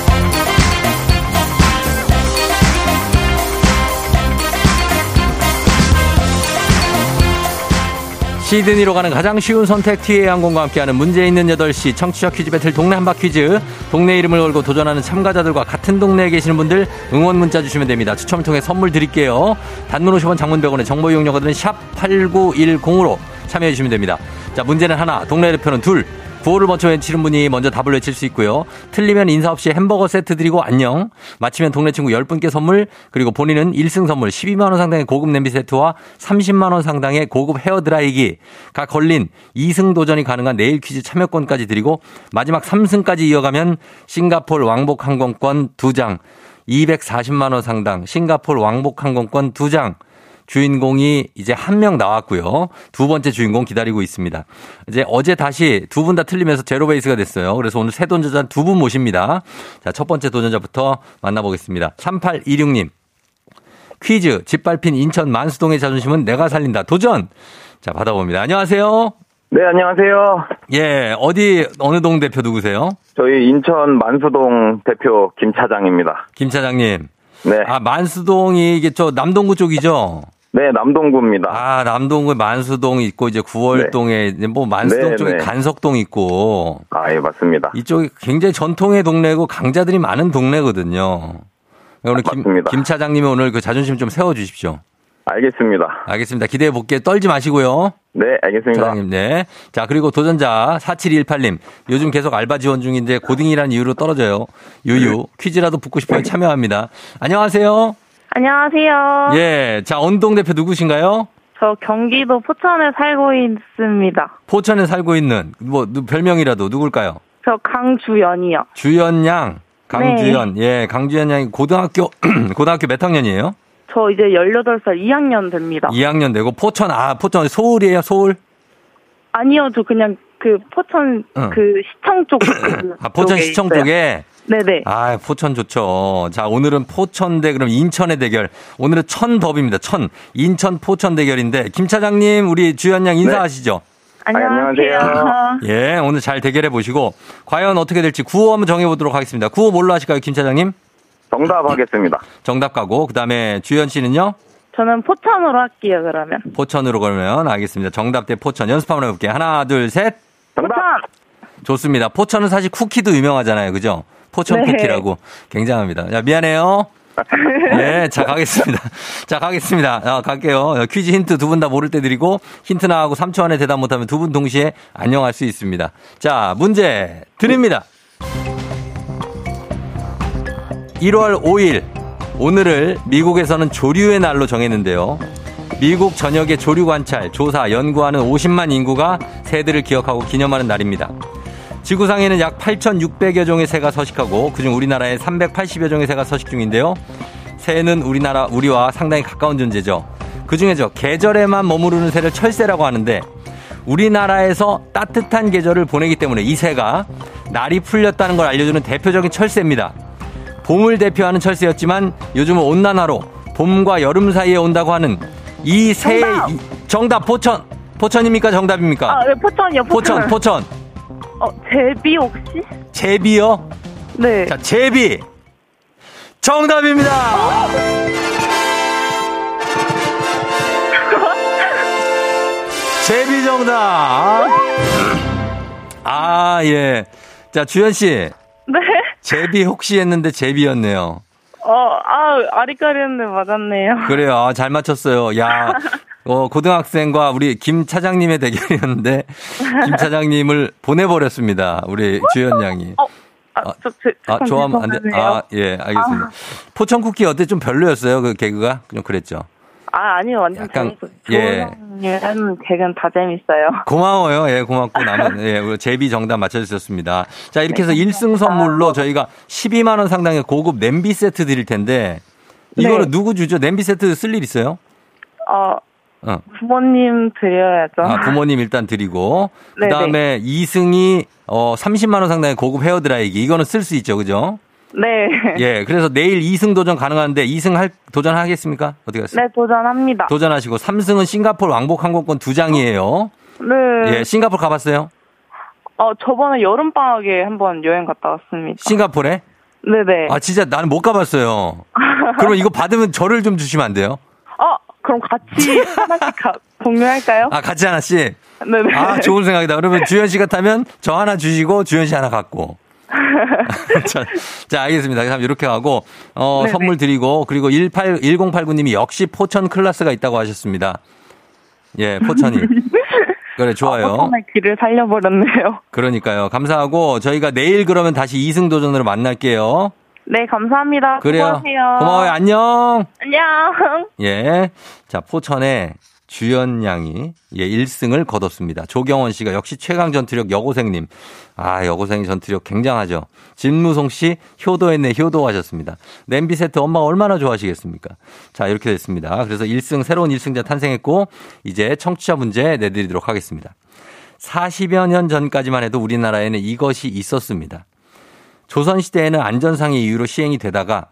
시드니로 가는 가장 쉬운 선택 TA 항공과 함께하는 문제 있는 8시 청취자 퀴즈 배틀 동네 한바 퀴즈 동네 이름을 걸고 도전하는 참가자들과 같은 동네에 계시는 분들 응원 문자 주시면 됩니다. 추첨을 통해 선물 드릴게요. 단문 50원 장문 100원의 정보 이용료가 드는 샵 8910으로 참여해 주시면 됩니다. 자 문제는 하나 동네 대표는 둘 구호를 먼저 외치는 분이 먼저 답을 외칠 수 있고요. 틀리면 인사 없이 햄버거 세트 드리고 안녕. 마치면 동네 친구 10분께 선물, 그리고 본인은 1승 선물 12만 원 상당의 고급 냄비 세트와 30만 원 상당의 고급 헤어 드라이기가 걸린 2승 도전이 가능한 내일 퀴즈 참여권까지 드리고 마지막 3승까지 이어가면 싱가폴 왕복 항공권 2장, 240만 원 상당 싱가폴 왕복 항공권 2장, 주인공이 이제 한 명 나왔고요. 두 번째 주인공 기다리고 있습니다. 이제 어제 다시 두 분 다 틀리면서 제로 베이스가 됐어요. 그래서 오늘 새 도전자 두 분 모십니다. 자, 첫 번째 도전자부터 만나보겠습니다. 3826님. 퀴즈, 짓밟힌 인천 만수동의 자존심은 내가 살린다. 도전! 자, 받아봅니다. 안녕하세요. 네, 안녕하세요. 예, 어디, 어느 동 대표 누구세요? 저희 인천 만수동 대표 김 차장입니다. 김 차장님. 네. 아, 만수동이 이게 저 남동구 쪽이죠? 네, 남동구입니다. 아, 남동구 만수동 있고 이제 구월동에 네. 뭐 만수동 네, 쪽에 네. 간석동 있고. 아, 예, 맞습니다. 이쪽이 굉장히 전통의 동네고 강자들이 많은 동네거든요. 오늘 김, 김 차장님이 오늘 그 자존심 좀 세워 주십시오. 알겠습니다. 알겠습니다. 기대해 볼게요. 떨지 마시고요. 네, 알겠습니다. 차장님, 네. 자, 그리고 도전자 4718님. 요즘 계속 알바 지원 중인데 고딩이라는 이유로 떨어져요. 유유. 퀴즈라도 붙고 싶어요. 참여합니다. 안녕하세요. 안녕하세요. 예. 자, 언동 대표 누구신가요? 저 경기도 포천에 살고 있습니다. 포천에 살고 있는 뭐 별명이라도 누굴까요? 저 강주연이요. 주연 양. 강주연. 네. 예, 강주연 양이 고등학교 고등학교 몇 학년이에요? 저 이제 18살 2학년 됩니다. 2학년 되고 포천 아, 포천 서울이에요, 서울? 아니요, 저 그냥 그 포천 응. 그 시청 쪽. 그 아, 포천 시청 있어요. 쪽에? 네네. 아, 포천 좋죠. 자, 오늘은 포천 대 그럼 인천의 대결. 오늘은 천더비입니다. 천. 인천 포천 대결인데 김 차장님, 우리 주연 양 인사하시죠. 네. 안녕하세요. 예, 오늘 잘 대결해 보시고 과연 어떻게 될지 구호 한번 정해 보도록 하겠습니다. 구호 뭘로 하실까요, 김 차장님? 정답 하겠습니다. 정답 가고 그다음에 주연 씨는요? 저는 포천으로 할게요, 그러면. 포천으로 그러면 알겠습니다. 정답 대 포천 연습 한번 해볼게요. 하나, 둘, 셋. 정답. 좋습니다. 포천은 사실 쿠키도 유명하잖아요. 그죠? 포천 네. 쿠키라고. 굉장합니다. 야, 미안해요. 네, 자, 가겠습니다. 자, 가겠습니다. 아, 갈게요. 퀴즈 힌트 두 분 다 모를 때 드리고, 힌트 나하고 3초 안에 대답 못하면 두 분 동시에 안녕할 수 있습니다. 자, 문제 드립니다. 1월 5일. 오늘을 미국에서는 조류의 날로 정했는데요. 미국 전역의 조류 관찰, 조사, 연구하는 50만 인구가 새들을 기억하고 기념하는 날입니다. 지구상에는 약 8,600여 종의 새가 서식하고 그중 우리나라에 380여 종의 새가 서식 중인데요. 새는 우리나라 우리와 상당히 가까운 존재죠. 그중에저 계절에만 머무르는 새를 철새라고 하는데 우리나라에서 따뜻한 계절을 보내기 때문에 이 새가 날이 풀렸다는 걸 알려주는 대표적인 철새입니다. 봄을 대표하는 철새였지만 요즘은 온난화로 봄과 여름 사이에 온다고 하는 이 새의 정답, 정답 포천 포천입니까 정답입니까? 아, 네, 포천이요. 포천 포천. 포천. 어, 제비 혹시? 제비요? 네. 자, 제비. 정답입니다. 제비 정답. 아, 예. 자, 주현 씨. 네. 제비 혹시 했는데 제비였네요. 어, 아, 아리까리했는데 맞았네요. 그래요. 아, 잘 맞췄어요. 야, 어, 고등학생과 우리 김 차장님의 대결이었는데 김 차장님을 보내버렸습니다. 우리 주연 양이. 어, 아, 아, 저, 저, 아 좋아하면 안 돼. 아, 예, 알겠습니다. 아. 포천 쿠키 어때? 좀 별로였어요. 그 개그가? 좀 그랬죠. 아, 아니요. 완전 약간, 예. 하는 개그는 다 재밌어요. 고마워요. 예, 고맙고 남은, 예, 제비 정답 맞춰주셨습니다. 자, 이렇게 해서 네, 1승 선물로 저희가 12만원 상당의 고급 냄비 세트 드릴 텐데, 이거는 네. 누구 주죠? 냄비 세트 쓸 일 있어요? 어, 어. 부모님 드려야죠. 아, 부모님 일단 드리고 그 다음에 2승이 어 30만 원 상당의 고급 헤어 드라이기 이거는 쓸 수 있죠, 그죠? 네. 예, 그래서 내일 2승 도전 가능한데 2승 할 도전하겠습니까? 어떻게 하세요? 네, 도전합니다. 도전하시고 3승은 싱가포르 왕복 항공권 두 장이에요. 네. 예, 싱가포르 가봤어요? 어, 저번에 여름 방학에 한번 여행 갔다 왔습니다. 싱가포르에? 네네. 아, 진짜 나는 못 가봤어요. 그럼 이거 받으면 저를 좀 주시면 안 돼요? 어, 그럼 같이 하나씩 가, 공유할까요? 아, 같이 하나씩? 네네. 아, 좋은 생각이다. 그러면 주현 씨가 타면 저 하나 주시고 주현 씨 하나 갖고. 자, 자, 알겠습니다. 그럼 이렇게 하고, 어, 네네. 선물 드리고, 그리고 18, 1089님이 역시 포천 클라스가 있다고 하셨습니다. 예, 포천이. 그래, 좋아요. 아, 포천의 길을 살려버렸네요. 그러니까요. 감사하고, 저희가 내일 그러면 다시 2승 도전으로 만날게요. 네, 감사합니다. 그래요. 수고하세요. 고마워요. 안녕. 안녕. 예. 자, 포천에 주연 양이 예, 1승을 거뒀습니다. 조경원 씨가 역시 최강 전투력 여고생님. 아, 여고생 전투력 굉장하죠. 진무송 씨 효도했네 효도 하셨습니다. 냄비 세트 엄마 얼마나 좋아하시겠습니까? 자, 이렇게 됐습니다. 그래서 1승 새로운 1승자 탄생했고 이제 청취자 문제 내드리도록 하겠습니다. 40여 년 전까지만 해도 우리나라에는 이것이 있었습니다. 조선시대에는 안전상의 이유로 시행이 되다가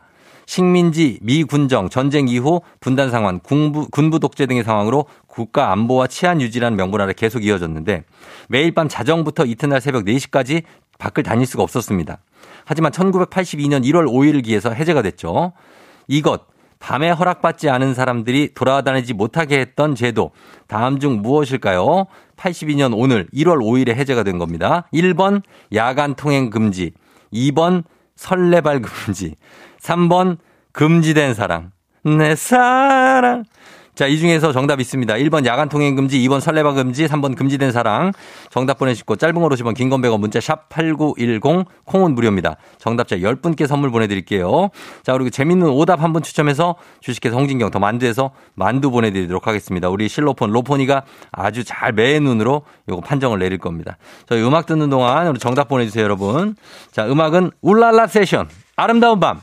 식민지, 미군정, 전쟁 이후 분단 상황, 군부, 군부 독재 등의 상황으로 국가 안보와 치안 유지라는 명분 아래 계속 이어졌는데 매일 밤 자정부터 이튿날 새벽 4시까지 밖을 다닐 수가 없었습니다. 하지만 1982년 1월 5일을 기해서 해제가 됐죠. 이것, 밤에 허락받지 않은 사람들이 돌아다니지 못하게 했던 제도. 다음 중 무엇일까요? 82년 오늘 1월 5일에 해제가 된 겁니다. 1번 야간 통행 금지, 2번 설레발 금지. 3번 금지된 사랑. 내 사랑. 자, 이 중에서 정답 있습니다. 1번 야간 통행 금지, 2번 설레발 금지, 3번 금지된 사랑. 정답 보내시고 짧은 걸 오시면 긴건 100원 문자 샵 8910 콩은 무료입니다. 정답자 10분께 선물 보내드릴게요. 자, 그리고 재밌는 오답 한 분 추첨해서 주식회사 홍진경 더 만두에서 만두 보내드리도록 하겠습니다. 우리 실로폰 로포니가 아주 잘 매의 눈으로 요거 판정을 내릴 겁니다. 저희 음악 듣는 동안 우리 정답 보내주세요, 여러분. 자, 음악은 울랄라 세션. 아름다운 밤.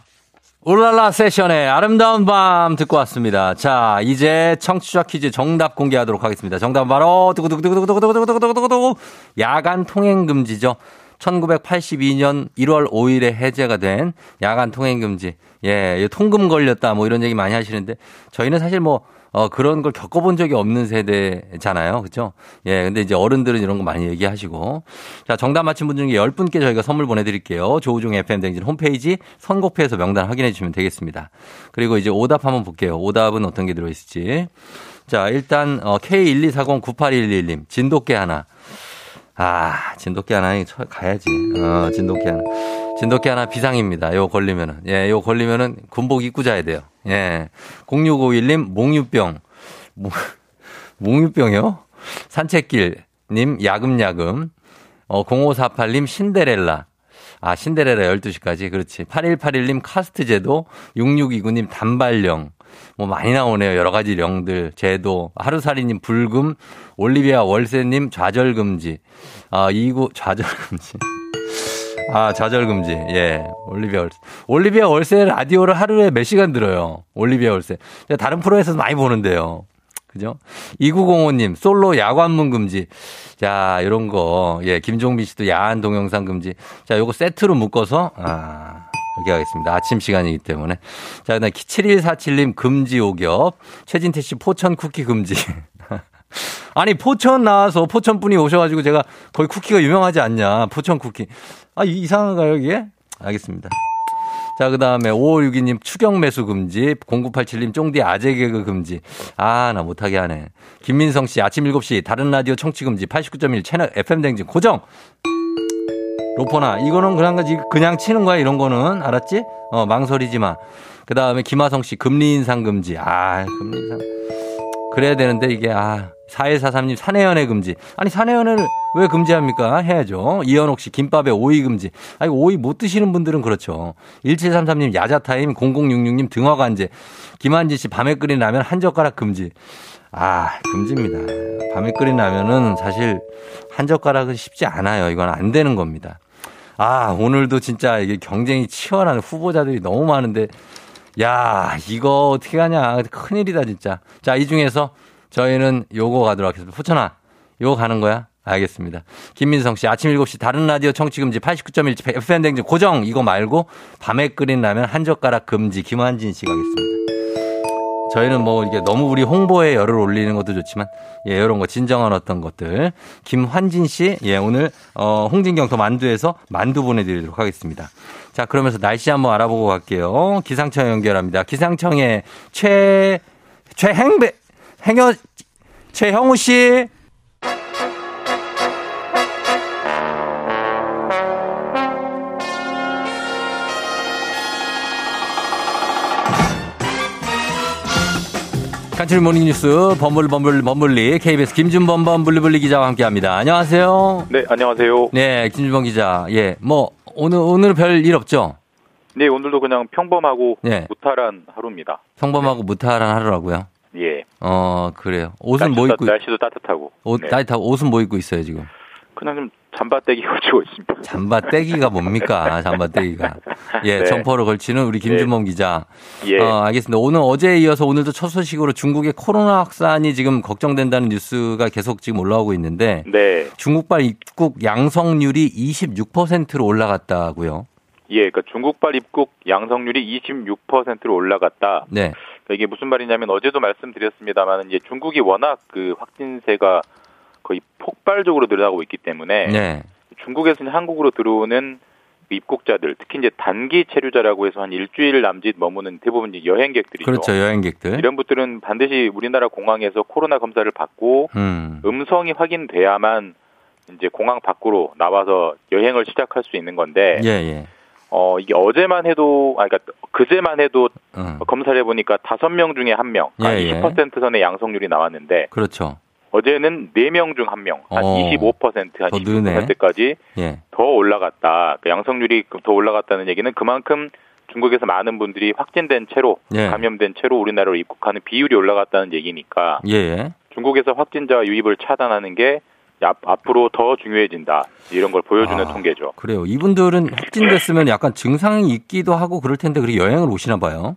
울랄라 세션의 아름다운 밤 듣고 왔습니다. 자, 이제 청취자 퀴즈 정답 공개하도록 하겠습니다. 정답은 바로 두구두구두구두구두구두구두구두구두구 야간 통행 금지죠. 1982년 1월 5일에 해제가 된 야간 통행 금지. 예, 통금 걸렸다 뭐 이런 얘기 많이 하시는데 저희는 사실 뭐 어, 그런 걸 겪어본 적이 없는 세대잖아요. 그죠? 예, 근데 이제 어른들은 이런 거 많이 얘기하시고. 자, 정답 맞힌 분 중에 10분께 저희가 선물 보내드릴게요. 조우종 FM댕진 홈페이지 선곡표에서 명단 확인해 주시면 되겠습니다. 그리고 이제 오답 한번 볼게요. 오답은 어떤 게 들어있을지. 자, 일단, 어, K124098111님, 진돗개 하나. 아, 진돗개 하나 가야지. 어, 진돗개 하나. 진돗개 하나 비상입니다. 요 걸리면은. 예, 요 걸리면은 군복 입고 자야 돼요. 예. 0651님, 몽유병. 몽, 몽유병이요? 산책길님, 야금야금. 어, 0548님, 신데렐라. 아, 신데렐라 12시까지. 그렇지. 8181님, 카스트 제도. 6629님, 단발령. 뭐 많이 나오네요. 여러 가지 령들, 제도, 하루살이님 불금, 올리비아 월세님 좌절금지, 아, 이구 좌절금지. 아, 좌절금지. 예. 올리비아 월세. 올리비아 월세 라디오를 하루에 몇 시간 들어요. 올리비아 월세. 다른 프로에서도 많이 보는데요. 그죠? 2905님, 솔로 야관문 금지. 자, 이런 거. 예, 김종빈 씨도 야한 동영상 금지. 자, 요거 세트로 묶어서, 아, 이렇게 하겠습니다. 아침 시간이기 때문에. 자, 그다음 7147님 금지 오겹. 최진태 씨 포천 쿠키 금지. 아니, 포천 나와서 포천 분이 오셔가지고 제가 거의 쿠키가 유명하지 않냐. 포천 쿠키. 아, 이상한가요, 이게? 알겠습니다. 자, 그 다음에 5562님 추경 매수 금지. 0987님 쫑디 아재 개그 금지. 아, 나 못하게 하네. 김민성 씨 아침 7시 다른 라디오 청취 금지. 89.1 채널 FM 댕진 고정. 로퍼나 이거는 그냥 그냥 치는 거야 이런 거는 알았지? 어 망설이지 마. 그 다음에 김하성 씨 금리 인상 금지. 아 금리 인상. 그래야 되는데 이게 아 4143님 사내연애 금지. 아니 사내연애를 왜 금지합니까? 해야죠. 이현옥 씨 김밥에 오이 금지. 아니 오이 못 드시는 분들은 그렇죠. 1733님 야자타임 0066님 등화관제. 김한진 씨 밤에 끓인 라면 한 젓가락 금지. 아 금지입니다. 밤에 끓인 라면은 사실 한 젓가락은 쉽지 않아요. 이건 안 되는 겁니다. 아, 오늘도 진짜 이게 경쟁이 치열한 후보자들이 너무 많은데, 야, 이거 어떻게 하냐. 큰일이다, 진짜. 자, 이 중에서 저희는 요거 가도록 하겠습니다. 후천아, 요거 가는 거야? 알겠습니다. 김민성 씨, 아침 7시 다른 라디오 청취 금지 89.1 FM 댕진 고정 이거 말고 밤에 끓인 라면 한 젓가락 금지 김환진 씨 가겠습니다. 저희는 뭐 이게 너무 우리 홍보에 열을 올리는 것도 좋지만 예, 이런 거 진정한 어떤 것들. 김환진 씨, 예, 오늘 어 홍진경 더 만두에서 만두 보내드리도록 하겠습니다. 자, 그러면서 날씨 한번 알아보고 갈게요. 기상청 연결합니다. 기상청의 최 최행배 행여 최형우 씨. 간추린 모닝뉴스 범블범블 범블리 KBS 김준범 범블리블리 기자와 함께합니다. 안녕하세요. 네, 안녕하세요. 네, 김준범 기자. 예, 뭐 오늘 오늘 별 일 없죠? 네, 오늘도 그냥 평범하고 네. 무탈한 하루입니다. 평범하고 네. 무탈한 하루라고요? 예. 어, 그래요. 옷은 뭐 입고 날씨도 따뜻하고. 옷 네. 따뜻하고 옷은 뭐 입고 있어요 지금? 그냥 좀 잠바떼기 걸치고 있습니다. 잠바떼기가 뭡니까? 잠바떼기가. 예, 네. 점퍼를 걸치는 우리 김준범 네. 기자. 예. 어, 알겠습니다. 오늘 어제에 이어서 오늘도 첫 소식으로 중국의 코로나 확산이 지금 걱정된다는 뉴스가 계속 지금 올라오고 있는데. 네. 중국발 입국 양성률이 26%로 올라갔다고요. 예, 그러니까 중국발 입국 양성률이 26%로 올라갔다. 네. 이게 무슨 말이냐면 어제도 말씀드렸습니다만 이제 중국이 워낙 그 확진세가 거의 폭발적으로 늘어나고 있기 때문에 네. 중국에서는 한국으로 들어오는 입국자들 특히 이제 단기 체류자라고 해서 한 일주일 남짓 머무는 대부분 여행객들이죠. 그렇죠, 여행객들. 이런 분들은 반드시 우리나라 공항에서 코로나 검사를 받고 음. 성이 확인돼야만 이제 공항 밖으로 나와서 여행을 시작할 수 있는 건데. 예, 예. 어 이게 어제만 해도 아 그러니까 그제만 해도 음. 검사를 해보니까 다섯 명 중에 한 명, 예, 한20% 선의 양성률이 나왔는데. 그렇죠. 어제는 4명 중 1명, 한 어, 25%, 한 20%까지 예. 더 올라갔다. 그 양성률이 더 올라갔다는 얘기는 그만큼 중국에서 많은 분들이 확진된 채로 예. 감염된 채로 우리나라로 입국하는 비율이 올라갔다는 얘기니까 예. 중국에서 확진자 유입을 차단하는 게 앞, 앞으로 더 중요해진다. 이런 걸 보여주는 아, 통계죠. 그래요. 이분들은 확진됐으면 약간 증상이 있기도 하고 그럴 텐데 그리고 여행을 오시나 봐요.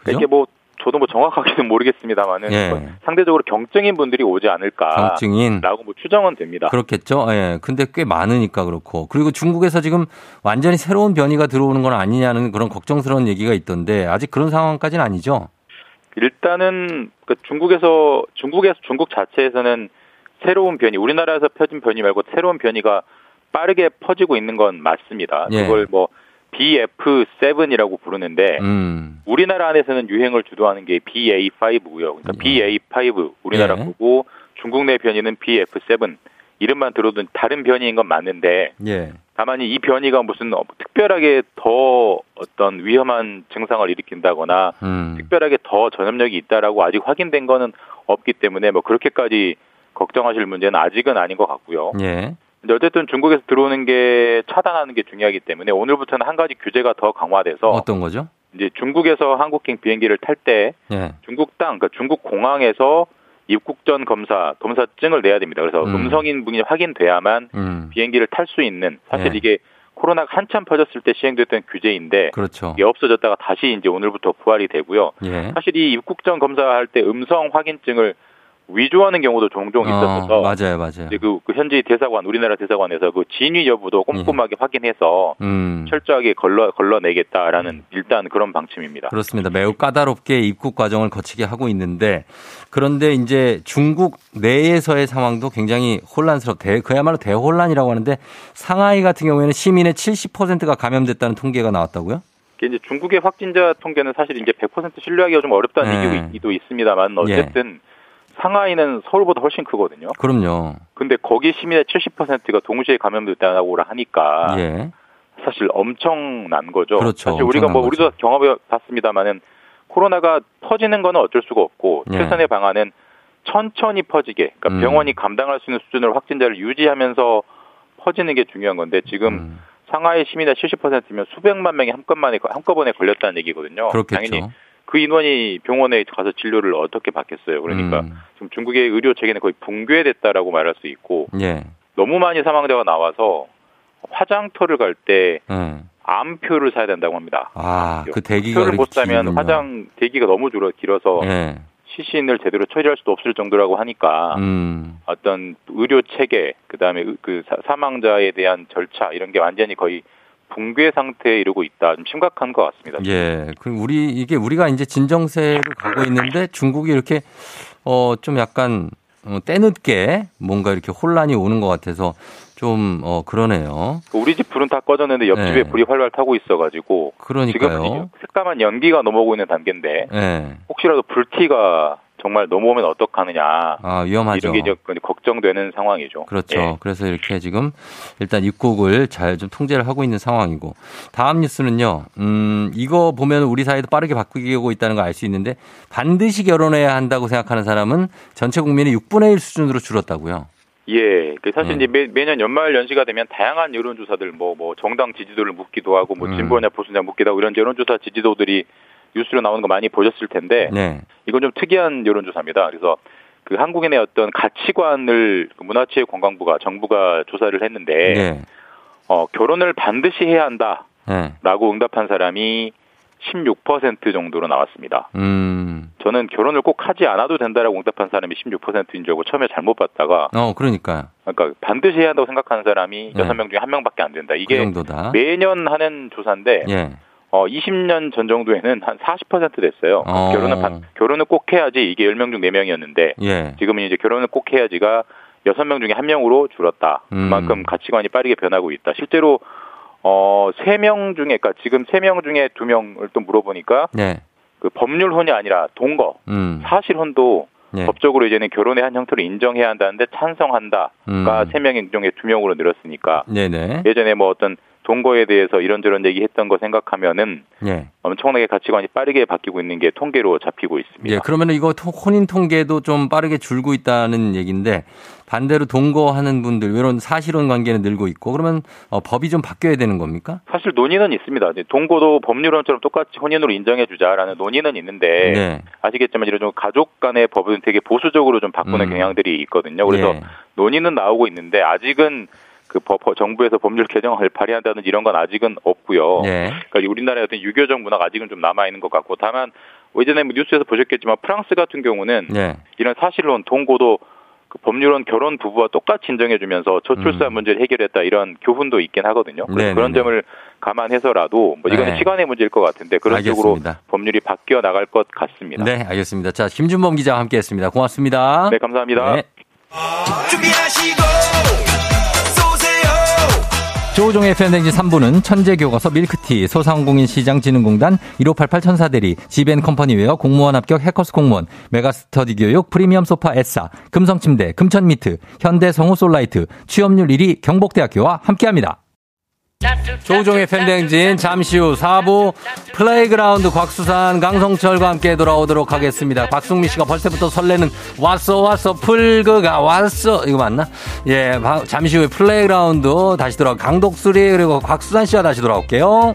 그죠? 이게 뭐 저도 뭐 정확하게는 모르겠습니다만은 예. 뭐 상대적으로 경증인 분들이 오지 않을까. 경증인. 라고 뭐 추정은 됩니다. 그렇겠죠. 예. 근데 꽤 많으니까 그렇고. 그리고 중국에서 지금 완전히 새로운 변이가 들어오는 건 아니냐는 그런 걱정스러운 얘기가 있던데 아직 그런 상황까지는 아니죠. 일단은 그 중국에서 중국에서 중국 자체에서는 새로운 변이 우리나라에서 펴진 변이 말고 새로운 변이가 빠르게 퍼지고 있는 건 맞습니다. 예. 그걸 뭐 BF7이라고 부르는데 음. 우리나라 안에서는 유행을 주도하는 게 BA5고요. 그러니까 예. BA5 우리나라 예. 거고 중국 내 변이는 BF7. 이름만 들어도 다른 변이인 건 맞는데 예. 다만 이 변이가 무슨 특별하게 더 어떤 위험한 증상을 일으킨다거나 음. 특별하게 더 전염력이 있다라고 아직 확인된 거는 없기 때문에 뭐 그렇게까지 걱정하실 문제는 아직은 아닌 것 같고요. 예. 근데 어쨌든 중국에서 들어오는 게 차단하는 게 중요하기 때문에 오늘부터는 한 가지 규제가 더 강화돼서 어떤 거죠? 이제 중국에서 한국행 비행기를 탈때 예. 중국 땅, 그러니까 중국 공항에서 입국 전 검사 검사증을 내야 됩니다. 그래서 음. 성인 분이 확인돼야만 음. 비행기를 탈 수 있는 사실 예. 이게 코로나가 한참 퍼졌을 때 시행됐던 규제인데 그렇죠. 이게 없어졌다가 다시 이제 오늘부터 부활이 되고요. 예. 사실 이 입국 전 검사할 때 음성 확인증을 위조하는 경우도 종종 어, 있었어서 어, 맞아요, 맞아요. 그, 그 현지 대사관 우리나라 대사관에서 그 진위 여부도 꼼꼼하게 예. 확인해서 음. 철저하게 걸러 걸러내겠다라는 일단 그런 방침입니다. 그렇습니다. 매우 까다롭게 입국 과정을 거치게 하고 있는데 그런데 이제 중국 내에서의 상황도 굉장히 혼란스럽. 대 그야말로 대혼란이라고 하는데 상하이 같은 경우에는 시민의 70%가 감염됐다는 통계가 나왔다고요? 이제 중국의 확진자 통계는 사실 이제 100% 신뢰하기가 좀 어렵다는 네. 얘기도 있습니다만 어쨌든 예. 상하이는 서울보다 훨씬 크거든요. 그럼요. 근데 거기 시민의 70%가 동시에 감염됐다고 하니까 예. 사실 엄청난 거죠. 그렇죠. 사실 우리가 뭐 우리도 경험해 봤습니다만은 코로나가 퍼지는 거는 어쩔 수가 없고 예. 최선의 방안은 천천히 퍼지게 그러니까 음. 병원이 감당할 수 있는 수준으로 확진자를 유지하면서 퍼지는 게 중요한 건데 지금 음. 상하이 시민의 70%면 수백만 명이 한꺼번에 한꺼번에 걸렸다는 얘기거든요. 그렇겠죠. 당연히 그 인원이 병원에 가서 진료를 어떻게 받겠어요. 그러니까 음. 지금 중국의 의료 체계는 거의 붕괴됐다라고 말할 수 있고 예. 너무 많이 사망자가 나와서 화장터를 갈때 음. 암표를 사야 된다고 합니다. 아, 그 대기가 표를 못 사면 화장 대기가 너무 줄어 길어서 예. 시신을 제대로 처리할 수도 없을 정도라고 하니까 음. 어떤 의료 체계 그다음에 그 사망자에 대한 절차 이런 게 완전히 거의 붕괴 상태에 이르고 있다. 좀 심각한 것 같습니다. 예. 그럼 우리 이게 우리가 이제 진정세를 가고 있는데 중국이 이렇게 어 좀 약간 어, 때늦게 뭔가 이렇게 혼란이 오는 것 같아서 좀, 어, 그러네요. 우리 집 불은 다 꺼졌는데 옆집에 네. 불이 활활 타고 있어가지고. 그러니까요. 지금 색감한 연기가 넘어오고 있는 단계인데. 네. 혹시라도 불티가 정말 넘어오면 어떡하느냐. 아, 위험하죠. 이런 게 이제 걱정되는 상황이죠. 그렇죠. 예. 그래서 이렇게 지금 일단 입국을 잘 좀 통제를 하고 있는 상황이고. 다음 뉴스는요, 음, 이거 보면 우리 사회도 빠르게 바뀌고 있다는 걸 알 수 있는데 반드시 결혼해야 한다고 생각하는 사람은 전체 국민의 6분의 1 수준으로 줄었다고요. 예, 그 사실 음. 이제 매, 매년 연말 연시가 되면 다양한 여론조사들 뭐, 뭐 정당 지지도를 묻기도 하고 뭐 음. 진보냐 보수냐 묻기도 하고 이런 여론조사 지지도들이 뉴스로 나오는 거 많이 보셨을 텐데 네. 이건 좀 특이한 여론조사입니다. 그래서 그 한국인의 어떤 가치관을 그 문화체육관광부가 정부가 조사를 했는데 네. 어, 결혼을 반드시 해야 한다라고 네. 응답한 사람이 16% 정도로 나왔습니다. 음. 저는 결혼을 꼭 하지 않아도 된다라고 응답한 사람이 16%인 줄 알고 처음에 잘못 봤다가 어, 그러니까. 그러니까 반드시 해야 한다고 생각하는 사람이 네. 6명 중에 1명밖에 안 된다. 이게 그 매년 하는 조사인데 예. 어, 20년 전 정도에는 한 40% 됐어요. 어. 결혼은 반, 결혼을 꼭 해야지 이게 10명 중 4명이었는데 예. 지금은 이제 결혼을 꼭 해야지가 6명 중에 1명으로 줄었다. 음. 그만큼 가치관이 빠르게 변하고 있다. 실제로 어, 3명 중에 그러니까 지금 3명 중에 2명을 또 물어보니까 네. 그 법률혼이 아니라 동거, 음. 사실혼도 네. 법적으로 이제는 결혼의 한 형태로 인정해야 한다는데 찬성한다가 음. 3명 중에 2명으로 늘었으니까 네네. 예전에 뭐 어떤 동거에 대해서 이런저런 얘기했던 거 생각하면은 예. 엄청나게 가치관이 빠르게 바뀌고 있는 게 통계로 잡히고 있습니다. 예, 그러면 이거 혼인 통계도 좀 빠르게 줄고 있다는 얘기인데 반대로 동거하는 분들 이런 사실혼 관계는 늘고 있고 그러면 어, 법이 좀 바뀌어야 되는 겁니까? 사실 논의는 있습니다. 동거도 법률론처럼 똑같이 혼인으로 인정해 주자라는 논의는 있는데 네. 아시겠지만 이런 좀 가족 간의 법은 되게 보수적으로 좀 바꾸는 음. 경향들이 있거든요. 그래서 예. 논의는 나오고 있는데 아직은 그 법, 정부에서 법률 개정을 발의한다는 이런 건 아직은 없고요. 네. 그러니까 우리나라의 어떤 유교적 문화가 아직은 좀 남아 있는 것 같고 다만 예전에 뭐 뉴스에서 보셨겠지만 프랑스 같은 경우는 네. 이런 사실론 동고도 그 법률은 결혼 부부와 똑같이 인정해주면서 저출산 음. 문제를 해결했다 이런 교훈도 있긴 하거든요. 그래서 그런 점을 감안해서라도 뭐 이거는 네. 시간의 문제일 것 같은데 그런 알겠습니다. 식으로 법률이 바뀌어 나갈 것 같습니다. 네, 알겠습니다. 자, 김준범 기자와 함께했습니다. 고맙습니다. 네, 감사합니다. 네. 조우종의 FM대행진 3부는 천재교과서 밀크티, 소상공인 시장진흥공단, 1588 천사대리, 지벤컴퍼니웨어 공무원 합격 해커스 공무원, 메가스터디 교육, 프리미엄 소파 에싸, 금성침대, 금천미트, 현대성우 솔라이트, 취업률 1위 경복대학교와 함께합니다. 조우종의 FM대행진 잠시 후 4부 플레이그라운드 곽수산 강성철과 함께 돌아오도록 하겠습니다. 박승미 씨가 벌써부터 설레는 왔어 왔어 풀그가 왔어 이거 맞나? 예 잠시 후에 플레이그라운드 다시 돌아 강독수리 그리고 곽수산 씨와 다시 돌아올게요.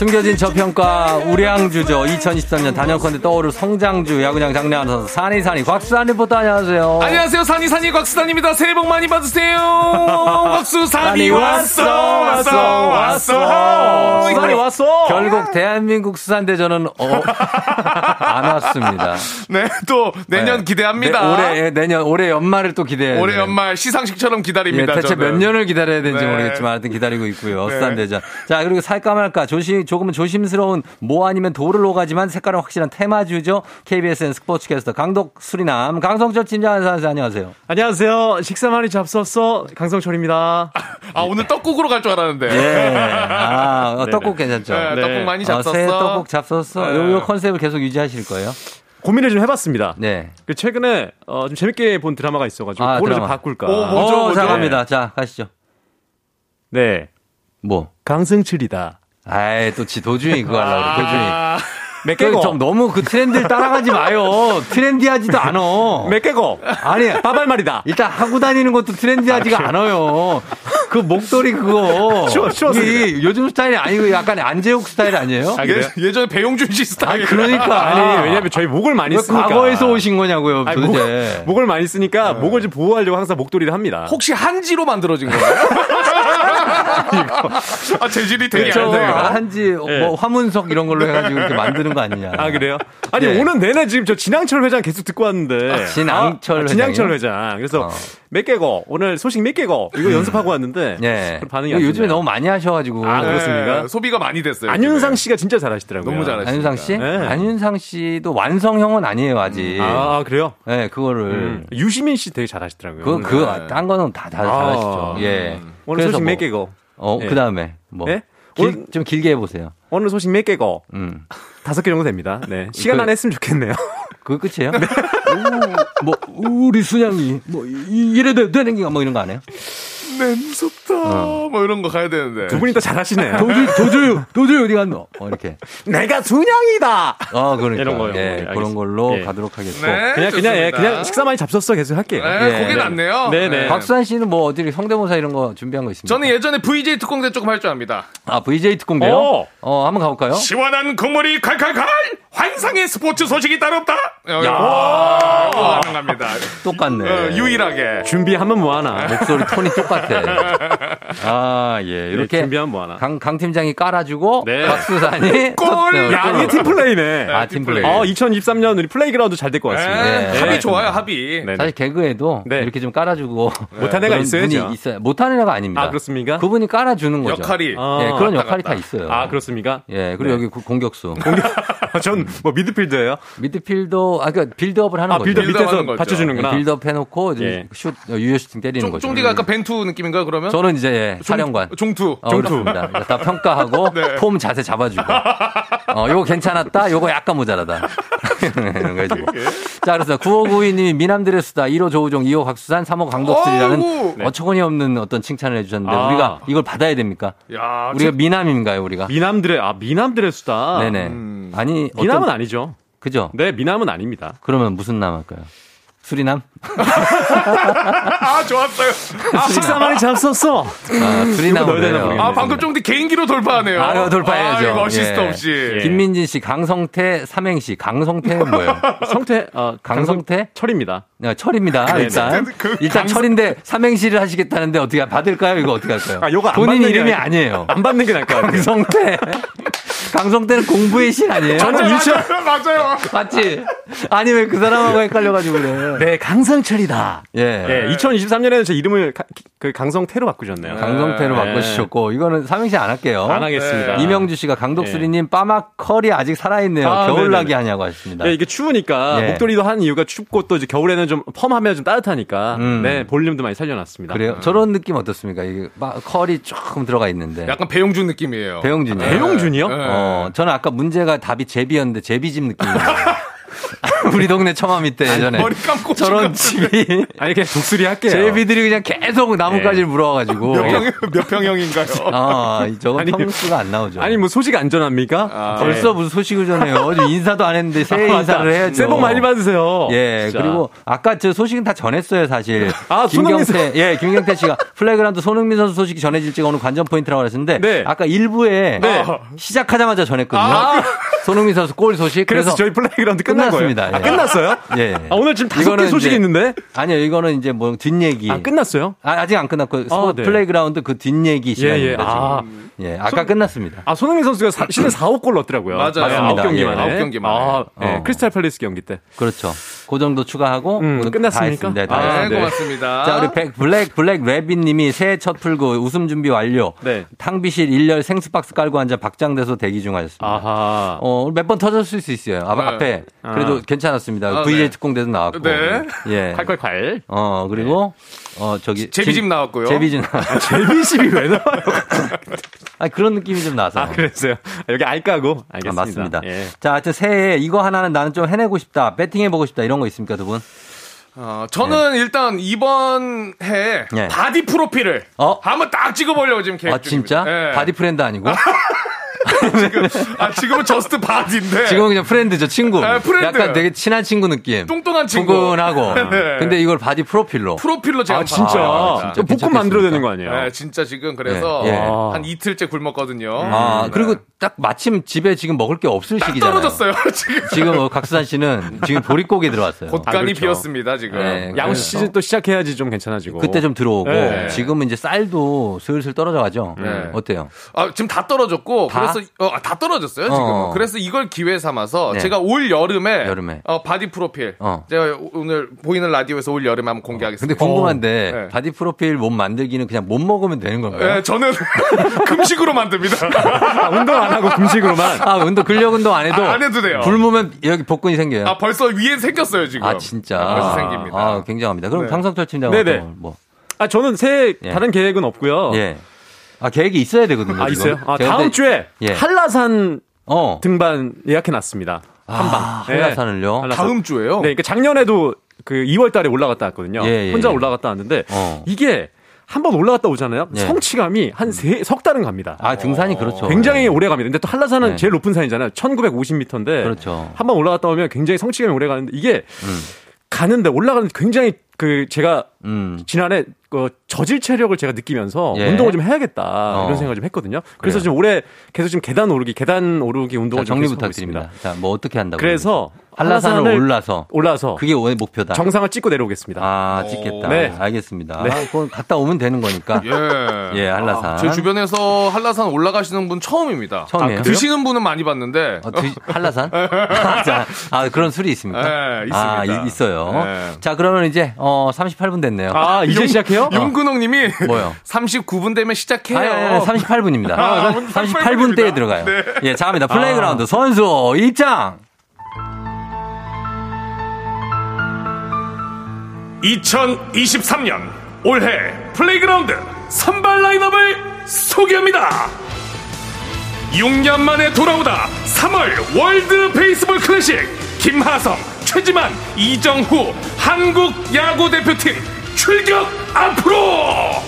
숨겨진 저평가 우량주죠. 2023년 단연컨대 떠오를 성장주 야구장 장례하면서 산이산이 곽수산 리포터 안녕하세요. 안녕하세요. 산이산이 곽수산입니다. 새해 복 많이 받으세요. 곽수산이 왔어 왔어 왔어 수산이 왔어. 결국 대한민국 수산대전은 어, 안 왔습니다. 네, 또 내년 네. 기대합니다. 네, 올해 예, 내년 올해 연말을 또 기대해. 올해 연말 시상식처럼 기다립니다. 예, 대체 저는. 몇 년을 기다려야 되는지 네. 모르겠지만 하여튼 기다리고 있고요. 네. 수산대전. 자, 그리고 살까 말까 조심 조금은 조심스러운 뭐 아니면 도를 오가지만 색깔은 확실한 테마주죠. KBSN 스포츠 캐스터 강독 수리남 강성철 팀장 안녕하세요. 안녕하세요. 식사 많이 잡섰어 강성철입니다. 아 오늘 떡국으로 갈 줄 알았는데. 예. 아 어, 떡국 괜찮죠. 네, 네. 떡국 많이 잡섰어. 어, 새 떡국 잡섰어. 네. 요, 요 컨셉을 계속 유지하실 거예요? 고민을 좀 해봤습니다. 네. 그 최근에 어, 좀 재밌게 본 드라마가 있어가지고 아, 그걸 드라마. 좀 바꿀까. 오, 뭐죠? 어, 자 갑니다. 자 가시죠. 네. 뭐? 강승철이다. 아이, 또 지 도중이 그거 하려고 그래, 도중이. 몇 개고? 좀 너무 그 트렌드를 따라가지 마요. 트렌디하지도 않아. 몇 개고? 아니, 빠발말이다. 일단 하고 다니는 것도 트렌디하지가 아, 않아요. 그 목도리 그거. 추워, 추워. 요즘 스타일이 아니고 약간 안재욱 스타일 아니에요? 아, 예, 전에 배용준 씨 스타일. 아, 그러니까. 아니, 왜냐면 저희 목을 많이 쓰니까. 과거에서 오신 거냐고요, 아니, 도대체. 목, 을 많이 쓰니까 네. 목을 좀 보호하려고 항상 목도리를 합니다. 혹시 한지로 만들어진 거예요? 아, 재질이 되게 네, 안 돼요. 한지, 네. 뭐, 화문석 이런 걸로 해가지고 이렇게 만드는 거 아니냐. 아, 그래요? 아니, 네. 오늘 내내 지금 저 진양철 회장 계속 듣고 왔는데. 아, 진양철 아, 진양철 회장. 그래서 어. 몇 개고, 오늘 소식 몇 개고, 이거 음. 연습하고 왔는데. 네. 반응이 요즘에 너무 많이 하셔가지고. 아, 그렇습니까? 네, 소비가 많이 됐어요. 안윤상 씨가 진짜 잘하시더라고요. 너무 잘하시죠. 안윤상 씨? 네. 안윤상 씨도 완성형은 아니에요, 아직. 음. 아, 그래요? 네, 그거를. 음. 유시민 씨 되게 잘하시더라고요. 그, 그, 네. 딴 거는 다, 다 잘하시죠. 아, 예. 오늘 소식 뭐, 몇 개고. 어, 네. 그 다음에 뭐. 네? 길, 좀 길게 해보세요. 오늘 소식 몇 개고. 음. 다섯 개 정도 됩니다. 네. 시간 그, 안에 했으면 좋겠네요. 그거 끝이에요? 네. 오, 뭐, 우리 순양이, 뭐, 이래도 되는 게가 뭐 이런 거 안 해요? 네, 무섭다. 어. 뭐 이런 거 가야 되는데. 두 분이 또 잘하시네요. 도주, 도주, 도주 어디 갔노? 어, 이렇게. 내가 순양이다! 어, 그러니까. 이런 거요. 예, 네, 그런 걸로 예. 가도록 하겠고. 네, 그냥, 그냥, 예, 그냥 식사 많이 잡섰어 계속 할게요. 네, 예. 그게 낫네요. 네네. 네. 박수환 씨는 뭐 어디 성대모사 이런 거 준비한 거 있습니까? 저는 예전에 VJ 특공대 조금 할 줄 압니다. 아, VJ 특공대요? 어, 어 한번 가볼까요? 시원한 국물이 칼칼칼! 환상의 스포츠 소식이 따로 없다! 야, 가능합니다. 똑같네. 어, 유일하게. 준비하면 뭐하나. 목소리 톤이 똑같아. 아, 예. 네, 이렇게. 네, 준비하면 뭐하나. 강, 강 팀장이 깔아주고. 네. 곽수산이. 골! 야, 이게 팀플레이네. 아, 팀플레이. 어, 2023년 우리 플레이그라운드 잘 될 것 같습니다. 네. 합이 좋아요, 합이. 사실 개그에도 이렇게 좀 깔아주고. 못한 애가 있어야죠. 있어요. 못한 애가 아닙니다. 아, 그렇습니까? 그분이 깔아주는 거죠. 역할이. 아, 예, 그런 역할이 다 있어요. 아, 그렇습니까? 예, 그리고 여기 공격수. 공격. 전 뭐 미드필더예요? 미드필더, 아, 그러니까 빌드업을 하는 아, 거죠. 빌드업 밑에서 받쳐주는구나. 네, 빌드업 해놓고 네. 슛, 유효 슈팅 때리는 쫑, 거죠. 쫑디가 아까 벤투 느낌 인가 그러면? 저는 이제 예, 사령관. 종투. 어, 종투. 다 평가하고 네. 폼 자세 잡아주고. 어, 요거 괜찮았다. 요거 약간 모자라다. 이런 거 해주고. 자, 그래서 9592님이 미남들의 수다, 1호 조우종, 2호 곽수산, 3호 강독수리라는 네. 어처구니 없는 어떤 칭찬을 해주셨는데 아. 우리가 이걸 받아야 됩니까? 야, 우리가 제... 미남인가요, 우리가? 미남들의, 아, 미남들의 수다? 네네. 음. 아니. 미남은 어떤... 아니죠. 그죠? 네, 미남은 아닙니다. 그러면 무슨 남 할까요? 수리남? 아, 좋았어요. 아, 식사 많이 잘 썼어. 아, 수리남. 아, 방금 정도 개인기로 돌파하네요. 아, 돌파해야죠. 아, 어시스트 예. 없이. 예. 김민진 씨, 강성태, 삼행시. 강성태는 뭐예요? 성태, 어, 강성태? 철입니다. 네, 철입니다. 네, 네. 일단. 그 일단 강성... 철인데 삼행시를 하시겠다는데 어떻게 받을까요? 이거 어떻게 할까요? 아, 요거 본인 이름이 아니에요. 안 받는 게 나을 것 같아요. 강성태. 강성태는 공부의 신 아니에요? 저는 일천 맞아요. 맞지? 아니 왜 그 사람하고 헷갈려가지고 그래? 네, 강성철이다. 예. 예 2023년에는 제 이름을 가, 그 강성태로 바꾸셨네요. 강성태로 네. 바꾸셨고 이거는 삼행시 안 할게요. 안 하겠습니다. 네. 이명주 씨가 강독수리님 네. 빠막컬이 아직 살아있네요. 아, 겨울나기 하냐고 하셨습니다. 네, 이게 추우니까 예. 목도리도 한 이유가 춥고 또 이제 겨울에는 좀 펌하면 좀 따뜻하니까 음. 네 볼륨도 많이 살려놨습니다. 그래요? 음. 저런 느낌 어떻습니까? 이게 막 컬이 조금 들어가 있는데. 약간 배용준 느낌이에요. 배용준이요. 배용준이요? 네. 어, 저는 아까 문제가 답이 제비였는데 제비집 느낌이에요. 우리 동네 처마밑 때 예전에 머리 감고 저런 집이 아니 그냥 독수리 할게요. 제비들이 그냥 계속 나뭇가지를 네. 물어가지고 몇, 평, 몇 평형인가요? 아 저건 아니, 평수가 안 나오죠. 아니 뭐 소식 안 전합니까? 아, 벌써 네. 무슨 소식을 전해요? 인사도 안 했는데 새해 아, 인사를 해야죠. 새해 복 많이 받으세요. 예 진짜. 그리고 아까 저 소식은 다 전했어요 사실. 아 김경태 예 김경태 씨가 플레이그라운드 손흥민 선수 소식이 전해질지가 오늘 관전 포인트라고 그랬는데 네. 아까 일부에 네. 시작하자마자 전했거든요. 아, 손흥민 선수 골 소식. 그래서, 그래서 저희 플레이그라운드 끝났습니다. 아, 끝났어요? 예. 아, 오늘 지금 다섯 개 소식이 있는데? 아니요, 이거는 이제 뭐 뒷얘기. 아, 끝났어요? 아, 직안 끝났고 아, 네. 플레이그라운드 그 뒷얘기 시간입니다. 예, 예. 아. 예, 아까 손, 끝났습니다. 아, 손흥민 선수가 사, 시즌 4, 5골 넣었더라고요. 맞아요. 맞습니다. 9경기 만에. 예, 9경기 만에. 아, 네, 어. 크리스탈 팰리스 경기 때. 그렇죠. 그 정도 추가하고 음, 끝났습니까? 네, 아, 네, 고맙습니다. 자, 우리 백, 블랙 블랙 레빈 님이 새해 첫 풀그 웃음 준비 완료. 네. 탕비실 1열 생수 박스 깔고 앉아 박장대소 대기 중 하셨습니다. 아하. 어, 몇 번 터졌을 수 있어요. 아, 네. 앞에. 그래도 아. 괜찮았습니다. 아, VJ 네. 특공대도 나왔고. 네. 예. 콸콸콸. 어, 그리고 어, 저기 제비집 나왔고요. 제비집 아, 제비집이 왜 나와요? 아 그런 느낌이 좀 나서. 아, 그랬어요. 여기 알까고. 알겠습니다. 아, 맞습니다. 예. 자, 하여튼 새해 이거 하나는 나는 좀 해내고 싶다. 배팅해보고 싶다. 이런 거 있습니까, 두 분? 어, 저는 네. 일단 이번 해에 네. 바디 프로필을 어? 한번 딱 찍어보려고 지금 계획 아, 진짜? 네. 바디 프렌드 아니고? 지금, 아, 지금은 just 바디인데. 지금은 그냥 프렌드죠, 친구. 네, 프렌드. 약간 되게 친한 친구 느낌. 뚱뚱한 친구. 푸근하고. 네. 근데 이걸 바디 프로필로. 프로필로 제가. 아, 진짜. 아, 진짜 복근 만들어야 되는 거 아니에요? 네, 진짜 지금 그래서 네. 네. 한 이틀째 굶었거든요. 아, 네. 그리고 딱 마침 집에 지금 먹을 게 없을 시기잖아요. 떨어졌어요, 지금. 지금 뭐 각수산 씨는 지금 보릿고개 들어왔어요. 곳간이 아, 그렇죠. 비었습니다, 지금. 네, 양식 시즌 또 시작해야지 좀 괜찮아지고. 그때 좀 들어오고. 지금은 이제 쌀도 슬슬 떨어져 가죠. 어때요? 아, 지금 다 떨어졌고. 다? 그래서 어, 다 떨어졌 떨어졌어요 지금. 어. 그래서 이걸 기회 삼아서 네. 제가 올 여름에, 여름에. 어, 바디 프로필 어. 제가 오늘 보이는 라디오에서 올 여름에 한번 공개하겠습니다. 근데 궁금한데 네. 바디 프로필 몸 만들기는 그냥 못 먹으면 되는 건가요? 네, 저는 금식으로 만듭니다. 아, 운동 안 하고 금식으로만. 아 운동 근력 운동 안 해도 아, 안 해도 돼요. 굶으면 여기 복근이 생겨요. 아 벌써 위에 생겼어요 지금. 아 진짜. 아, 벌써 생깁니다. 아 굉장합니다. 그럼 네. 강성철 팀장은 뭐? 아 저는 새 예. 다른 계획은 없고요. 예. 아 계획이 있어야 되거든요. 아 지금. 있어요? 아 다음 주에 예. 한라산 어. 등반 예약해 놨습니다. 한방. 아, 한라산을요? 네. 다음 주에요? 네, 그러니까 작년에도 그 2월 달에 올라갔다 왔거든요. 예, 예, 혼자 예. 올라갔다 왔는데 어. 이게 한번 올라갔다 오잖아요. 예. 성취감이 한 세, 석 달은 갑니다. 아, 등산이 그렇죠. 굉장히 예. 오래 갑니다. 근데 또 한라산은 네. 제일 높은 산이잖아요. 1950m인데. 그렇죠. 한번 올라갔다 오면 굉장히 성취감이 오래 가는데 이게 음. 가는데 올라가는데 굉장히 그 제가 음. 지난해 그 저질 체력을 제가 느끼면서 예. 운동을 좀 해야겠다 어. 이런 생각을 좀 했거든요. 그래서 그래요. 지금 올해 계속 지금 계단 오르기, 계단 오르기 운동을 자, 정리 부탁드립니다. 자, 뭐 어떻게 한다고? 그래서 한라산을 올라서 올라서 그게 오늘 목표다. 정상을 찍고 내려오겠습니다. 아, 찍겠다. 네, 알겠습니다. 네. 아, 그건 갔다 오면 되는 거니까. 예, 예, 한라산. 아, 제 주변에서 한라산 올라가시는 분 처음입니다. 처음이에요. 아, 드시는 분은 많이 봤는데. 어, 드, 한라산? 자, 아, 그런 술이 있습니까? 네, 있습니다. 아, 있어요. 네. 자, 그러면 이제 어 38분 됐네요. 아, 이제 시작해요? 윤근홍님이 뭐요? 39분 되면 시작해요. 아, 아, 아 38분입니다. 아, 38분 때에 들어가요. 네. 예, 자 갑니다. 플레이그라운드 선수 입장. 2023년 올해 플레이그라운드 선발 라인업을 소개합니다. 6년 만에 돌아오다 3월 월드 베이스볼 클래식 김하성, 최지만, 이정후 한국 야구 대표팀 출격 앞으로!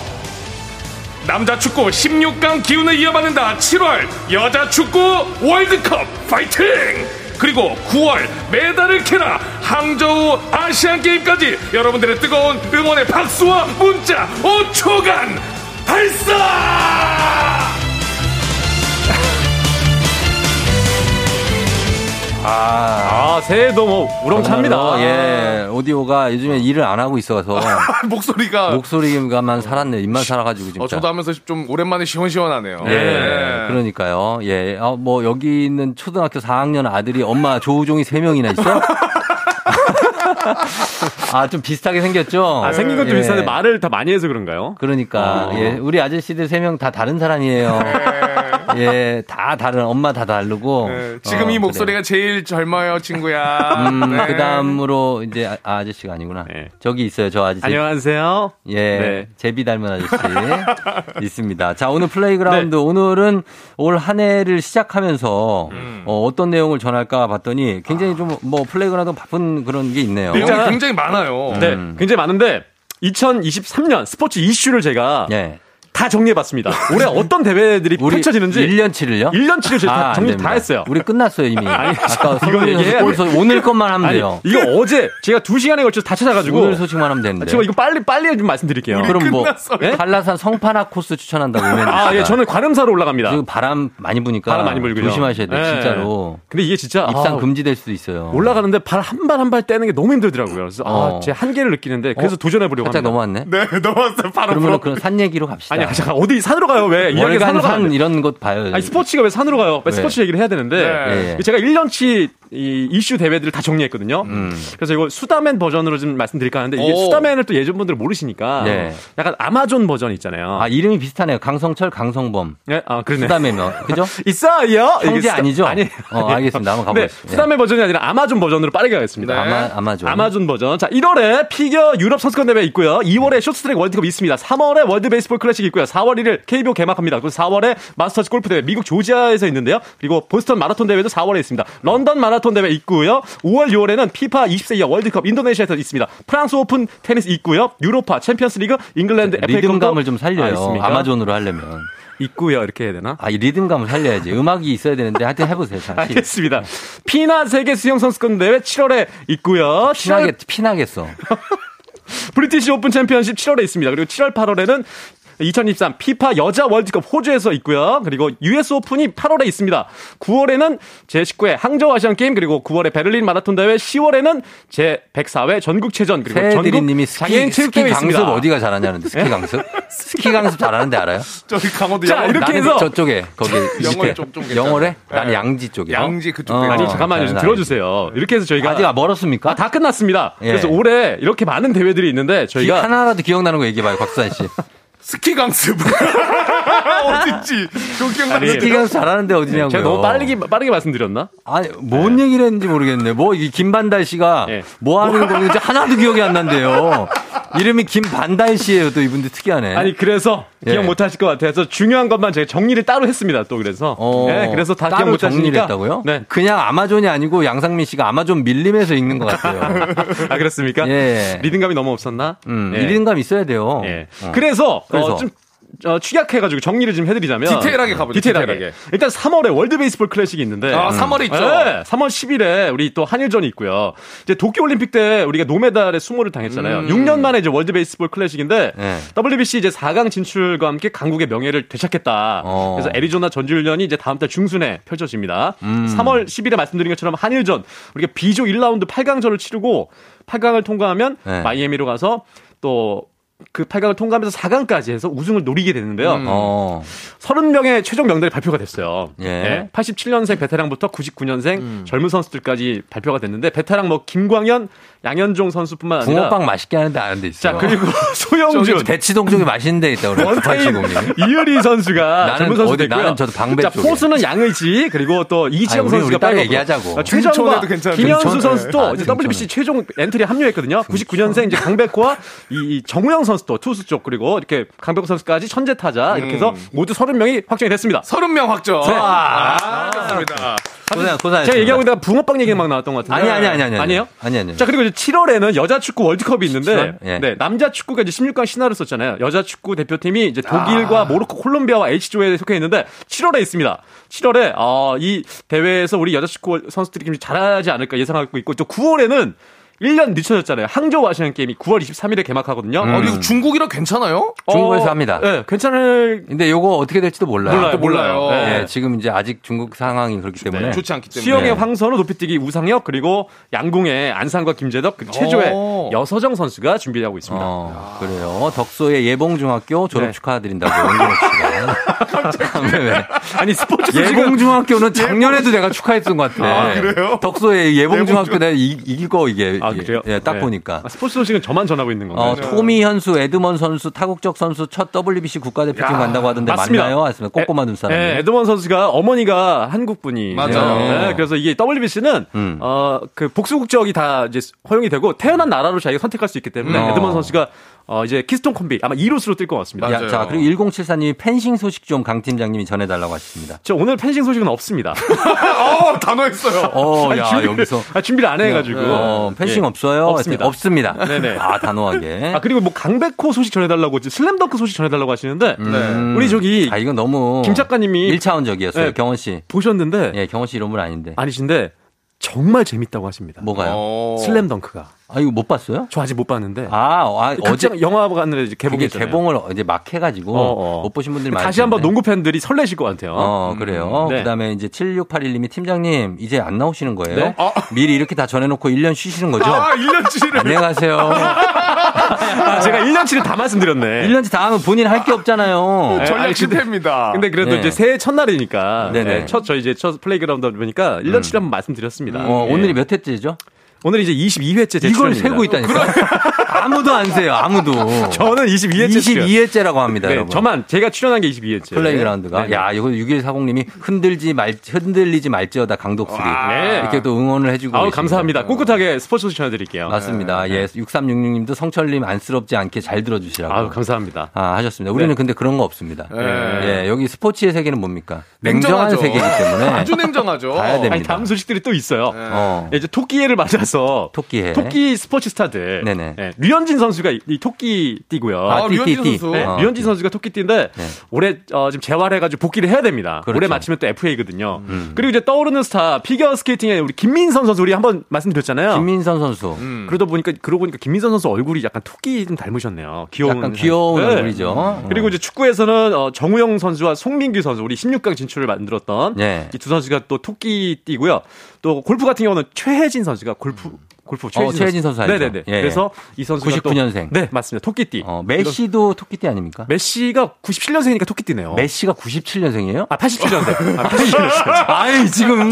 남자 축구 16강 기운을 이어받는다 7월 여자 축구 월드컵 파이팅! 그리고 9월 메달을 캐라 항저우 아시안게임까지 여러분들의 뜨거운 응원의 박수와 문자 5초간 발사! 아, 아 새해 도 뭐 우렁찹니다. 예, 오디오가 요즘에 일을 안 하고 있어서 목소리가 목소리가만 살았네. 입만 살아가지고 진짜. 어, 저도 하면서 좀 오랜만에 시원시원하네요. 예, 예. 그러니까요. 예, 어, 뭐 여기 있는 초등학교 4학년 아들이 엄마 조우종이 3 명이나 있어. 아, 좀 비슷하게 생겼죠? 아, 생긴 것도 예. 비슷한데 말을 다 많이 해서 그런가요? 그러니까, 어. 예. 우리 아저씨들 세 명 다 다른 사람이에요. 네. 예, 다 다른, 엄마 다 다르고. 네. 지금 어, 이 목소리가 그래. 제일 젊어요, 친구야. 음, 네. 그 다음으로 이제 아, 저씨가 아니구나. 네. 저기 있어요, 저 아저씨. 안녕하세요. 예, 네. 제비 닮은 아저씨. 있습니다. 자, 오늘 플레이그라운드. 네. 오늘은 올 한 해를 시작하면서 음. 어, 어떤 내용을 전할까 봤더니 굉장히 좀뭐 플레이그라운드 바쁜 그런 게 있네요. 내용이 굉장히 많아요. 네, 음. 굉장히 많은데 2023년 스포츠 이슈를 제가 네. 다 정리해봤습니다. 올해 어떤 대회들이 펼쳐지는지 1년치를요? 1년치를 제가 아, 정리 다 했어요. 우리 끝났어요 이미. 아니, 아까 이거 얘기해 오늘 것만 하면 아니, 돼요. 이거 어제 제가 2 시간에 걸쳐서 다 찾아가지고 오늘 소식만 하면 되는데. 제가 이거 빨리 빨리 좀 말씀드릴게요. 그럼 뭐 네? 한라산 성판화 코스 추천한다고 아, 예, 저는 관음사로 올라갑니다. 지금 바람 많이 부니까 바람 많이 불고요. 조심하셔야 돼요, 네. 진짜로. 근데 이게 진짜 입상 아, 금지될 수도 있어요. 올라가는데 발 한 발 한발 떼는 게 너무 힘들더라고요. 그래서 아, 어. 아, 제 한계를 느끼는데 그래서 어? 도전해 보려고 합니다. 넘어왔네. 네, 넘어왔어요. 바로 그러면 그런 산 얘기로 갑시다. 아니, 잠깐 어디 산으로 가요? 왜? 이야기 산으로 산 이런 것 봐요. 아니, 스포츠가 왜 산으로 가요? 왜? 스포츠 얘기를 해야 되는데 네. 제가 1년치 이 이슈 대회들을 다 정리했거든요. 음. 그래서 이거 수다맨 버전으로 좀 말씀드릴까 하는데 이게 오. 수다맨을 또 예전 분들 모르시니까 네. 약간 아마존 버전 있잖아요. 아 이름이 비슷하네요. 강성철, 강성범. 네, 아 그러네. 수다맨면 그죠? 있어요. 형제 아니죠? 아니. 어, 알겠습니다. 한번 가보겠습니다. 네, 수다맨 버전이 아니라 아마존 버전으로 빠르게 가겠습니다. 네. 아마 아마존. 아마존 버전. 자 1월에 피겨 유럽 선수권 대회 있고요. 2월에 쇼트트랙 월드컵 있습니다. 3월에 월드 베이스볼 클래식 있고 요. 4월 1일 KBO 개막합니다. 그리고 4월에 마스터즈 골프 대회 미국 조지아에서 있는데요. 그리고 보스턴 마라톤 대회도 4월에 있습니다. 런던 마라톤 대회 있고요. 5월, 6월에는 피파 20세 이하 월드컵 인도네시아에서 있습니다. 프랑스 오픈 테니스 있고요. 유로파 챔피언스 리그 잉글랜드 FA 리듬감을 좀 살려요. 아, 아마존으로 하려면. 있고요. 이렇게 해야 되나? 아, 이 리듬감을 살려야지. 음악이 있어야 되는데 하여튼 해보세요. 자, 알겠습니다. 피나 세계 수영 선수권 대회 7월에 있고요. 피나겠, 피나겠어. 브리티시 오픈 챔피언십 7월에 있습니다. 그리고 7월, 8월에는 2023 피파 여자 월드컵 호주에서 있고요. 그리고 US 오픈이 8월에 있습니다. 9월에는 제19회 항저우 아시안 게임 그리고 9월에 베를린 마라톤 대회 10월에는 제104회 전국체전 그리고 전국 님이 스키, 스키 강습 어디가 잘하냐는데 스키 강습? 스키 강습 잘하는데 알아요? 저기 강원도 자, 이렇게 해서 저쪽에 거기 영월 쪽좀 영월에? 난 네. 양지 쪽에. 양지 그쪽. 어, 아니 잠깐만요. 좀 들어주세요. 이렇게 해서 저희가 아직 멀었습니까? 아, 다 끝났습니다. 예. 그래서 올해 이렇게 많은 대회들이 있는데 저희가 하나라도 기억나는 거 얘기해 봐요, 곽수산 씨. 스키 강습. 어딨지? 기억나는 스키 강습 잘하는데 어디냐고요. 제가 너무 빠르게, 빠르게 말씀드렸나? 아니, 뭔 네. 얘기를 했는지 모르겠네. 뭐, 이 김반달 씨가 네. 뭐 하는 건지 하나도 기억이 안 난대요. 이름이 김반달 씨예요. 또 이분들 특이하네. 아니, 그래서 기억 예. 못 하실 것 같아서 중요한 것만 제가 정리를 따로 했습니다. 또 그래서. 어, 네, 그래서 다 기억 못 정리를 했다고요? 네. 그냥 아마존이 아니고 양상민 씨가 아마존 밀림에서 읽는 것 같아요. 아, 그렇습니까? 예. 리듬감이 너무 없었나? 음, 예. 리듬감 있어야 돼요. 예. 어. 그래서, 그래서. 어, 좀 어, 축약해가지고 정리를 좀 해드리자면 디테일하게 가보죠. 디테일하게. 디테일하게. 일단 3월에 월드 베이스볼 클래식이 있는데 아 3월에 있죠. 네, 3월 10일에 우리 또 한일전이 있고요. 이제 도쿄 올림픽 때 우리가 노메달에 수모를 당했잖아요. 음. 6년 만에 이제 월드 베이스볼 클래식인데 네. WBC 이제 4강 진출과 함께 강국의 명예를 되찾겠다. 어. 그래서 애리조나 전주훈련이 이제 다음 달 중순에 펼쳐집니다. 음. 3월 10일에 말씀드린 것처럼 한일전 우리가 B조 1라운드 8강전을 치르고 8강을 통과하면 네. 마이애미로 가서 또 그 8강을 통과하면서 4강까지 해서 우승을 노리게 됐는데요. 음. 어. 30명의 최종 명단이 발표가 됐어요. 예. 네. 87년생 베테랑부터 99년생 음. 젊은 선수들까지 발표가 됐는데 베테랑 뭐 김광현, 양현종 선수뿐만 아니라 붕어빵 맛있게 하는 데 아는 데 있어요. 자 그리고 소영준 대치동 쪽에 맛있는 데 있다 그래. 원타임 이효리 선수가 나는 선수 어디 나는 저도 방배 자, 쪽에. 포수는 양의지 그리고 또 이지영 선수가 우리 얘기하자고. 아, 최정과 김현수 선수도 아, 이제 WBC 최종 엔트리 합류했거든요. 99년생 이제 강백호와 이 정우영 선수도 투수 쪽 그리고 이렇게 강백호 선수까지 천재 타자 이렇게 해서 모두 30명이 확정이 됐습니다. 30명 확정. 네. 아, 좋습니다. 고생, 고생. 제가 얘기하고 있다가 붕어빵 얘기 막 나왔던 것 같은데. 아니, 아니, 아니, 아니. 아니에요? 아니, 아니. 자, 그리고 이제 7월에는 여자 축구 월드컵이 있는데, 예. 네, 남자 축구가 이제 16강 신화를 썼잖아요. 여자 축구 대표팀이 이제 독일과 아. 모로코, 콜롬비아와 H조에 속해 있는데, 7월에 있습니다. 7월에, 어, 이 대회에서 우리 여자 축구 선수들이 좀 잘하지 않을까 예상하고 있고, 또 9월에는 1년 늦춰졌잖아요. 항저우 아시안 게임이 9월 23일에 개막하거든요. 음. 어, 이거 중국이랑 괜찮아요? 중국에서 어, 합니다. 네, 괜찮을. 근데 요거 어떻게 될지도 몰라요. 몰라요, 몰라요. 네. 네, 지금 이제 아직 중국 상황이 그렇기 때문에 네, 좋지 않기 때문에. 수영의 황선우, 높이뛰기 우상혁, 그리고 양궁의 안산과 김재덕, 그리고 체조의 오. 여서정 선수가 준비하고 있습니다. 어, 그래요. 덕소의 예봉중학교 졸업 네. 축하드린다고 왜, 왜? 아니 스포츠 예봉중학교는 작년에도 내가 축하했던 것 같아. 아, 그래요? 덕소의 예봉중학교 내가 이, 이길 거 이게. 아, 그래요? 예, 딱 네. 보니까. 아, 스포츠 소식은 저만 전하고 있는 건가요? 어, 토미 현수, 에드먼 선수, 타국적 선수 첫 WBC 국가대표팀 야, 간다고 하던데 맞습니다. 맞나요? 맞습니다. 꼬꼬마 눈 사람. 네, 에드먼 선수가 어머니가 한국 분이. 맞아요. 네, 그래서 이게 WBC는 음. 어, 그 복수 국적이 다 이제 허용이 되고 태어난 나라로 자기가 선택할 수 있기 때문에 음. 에드먼 선수가 어, 이제 키스톤 콤비 아마 2루수로 뛸 것 같습니다. 맞아요. 야, 자, 그리고 1074님이 펜싱 소식 좀 강 팀장님이 전해달라고 하셨습니다. 저 오늘 펜싱 소식은 없습니다. 어, 단호했어요. 어, 야, 준비- 여기서. 아, 준비를 안 해가지고. 어, 펜싱 예. 없어요? 없습니다. 없습니다. 네네. 아, 단호하게. 아 그리고 뭐 강백호 소식 전해달라고 슬램덩크 소식 전해달라고 하시는데 음. 우리 저기 아, 이건 너무. 김 작가님이 1차원적이었어요. 네. 경원 씨. 보셨는데 예, 경원 씨 이런 분 아닌데. 아니신데 정말 재밌다고 하십니다. 뭐가요? 어. 슬램덩크가. 아, 이거 못 봤어요? 저 아직 못 봤는데. 아, 아 어제 어제 이제 그게 개봉했잖아요. 개봉을 이제 막 해가지고 어, 어. 못 보신 분들이 많아요. 다시 한번 농구 팬들이 설레실 것 같아요. 어, 그래요. 네. 그다음에 이제 7681님이 팀장님 이제 안 나오시는 거예요? 네? 미리 이렇게 다 전해놓고 1년 쉬시는 거죠? 아, 1년치를. 안녕하세요. 아, 제가 1년치를 다 말씀드렸네. 1년치 다 하면 본인 할 게 없잖아요. 네. 전략 실패입니다. 근데 그래도 네. 이제 새해 첫날이니까 네네. 네, 첫 저희 이제 첫 플레이그라운드 보니까 1년치를 한번 말씀드렸습니다. 어, 예. 오늘이 몇 회째죠? 오늘 이제 22회째 제 이걸 출연입니다. 세고 있다니까. 아무도 안 세요. 아무도. 저는 22회째 출연. 22회째라고 합니다, 네, 여러분. 저만 제가 출연한 게 22회째. 플레이그라운드가. 야, 이거 6140님이 흔들지 말, 흔들리지 말지어다 강독수리. 네. 이렇게 또 응원을 해 주고. 아우 계십니다. 감사합니다. 꿋꿋하게 스포츠 소식 전해 드릴게요. 맞습니다. 예. 6366 님도 성철님 안쓰럽지 않게 잘 들어 주시라고. 아우 감사합니다. 아, 하셨습니다. 우리는 네. 근데 그런 거 없습니다. 네. 예, 여기 스포츠의 세계는 뭡니까? 냉정한 냉정하죠. 세계이기 때문에. 아주 냉정하죠. 가야 됩니다. 아니 다음 소식들이 또 있어요. 어. 이제 토끼해를 맞 아서 토끼해. 토끼 스포츠 스타들. 네네. 네, 류현진 선수가 이, 이 토끼 띠고요. 아, 아, 띠, 류현진 띠, 띠. 선수. 네, 어. 류현진 선수가 토끼 띠인데 네. 올해 어, 지금 재활해가지고 복귀를 해야 됩니다. 그렇죠. 올해 마치면 또 FA거든요. 음. 그리고 이제 떠오르는 스타 피겨 스케이팅의 우리 김민선 선수 우리 한번 말씀드렸잖아요. 김민선 선수. 음. 그러다 보니까 그러고 보니까 김민선 선수 얼굴이 약간 토끼 좀 닮으셨네요. 귀여운 약간 귀여운 네. 얼굴이죠. 그리고 이제 축구에서는 어, 정우영 선수와 송민규 선수 우리 16강 진출을 만들었던 네. 이두 선수가 또 토끼 띠고요. 또 골프 같은 경우는 최혜진 선수가 골프 골프 최혜진, 어, 최혜진 선수 알죠? 네네네. 예, 예. 그래서 이 선수가 99년생. 또, 네 맞습니다. 토끼띠. 어, 메시도 토끼띠 아닙니까? 메시가 97년생이니까 토끼띠네요. 메시가 97년생이에요? 아 87년생. 아 87년생. 아니, 지금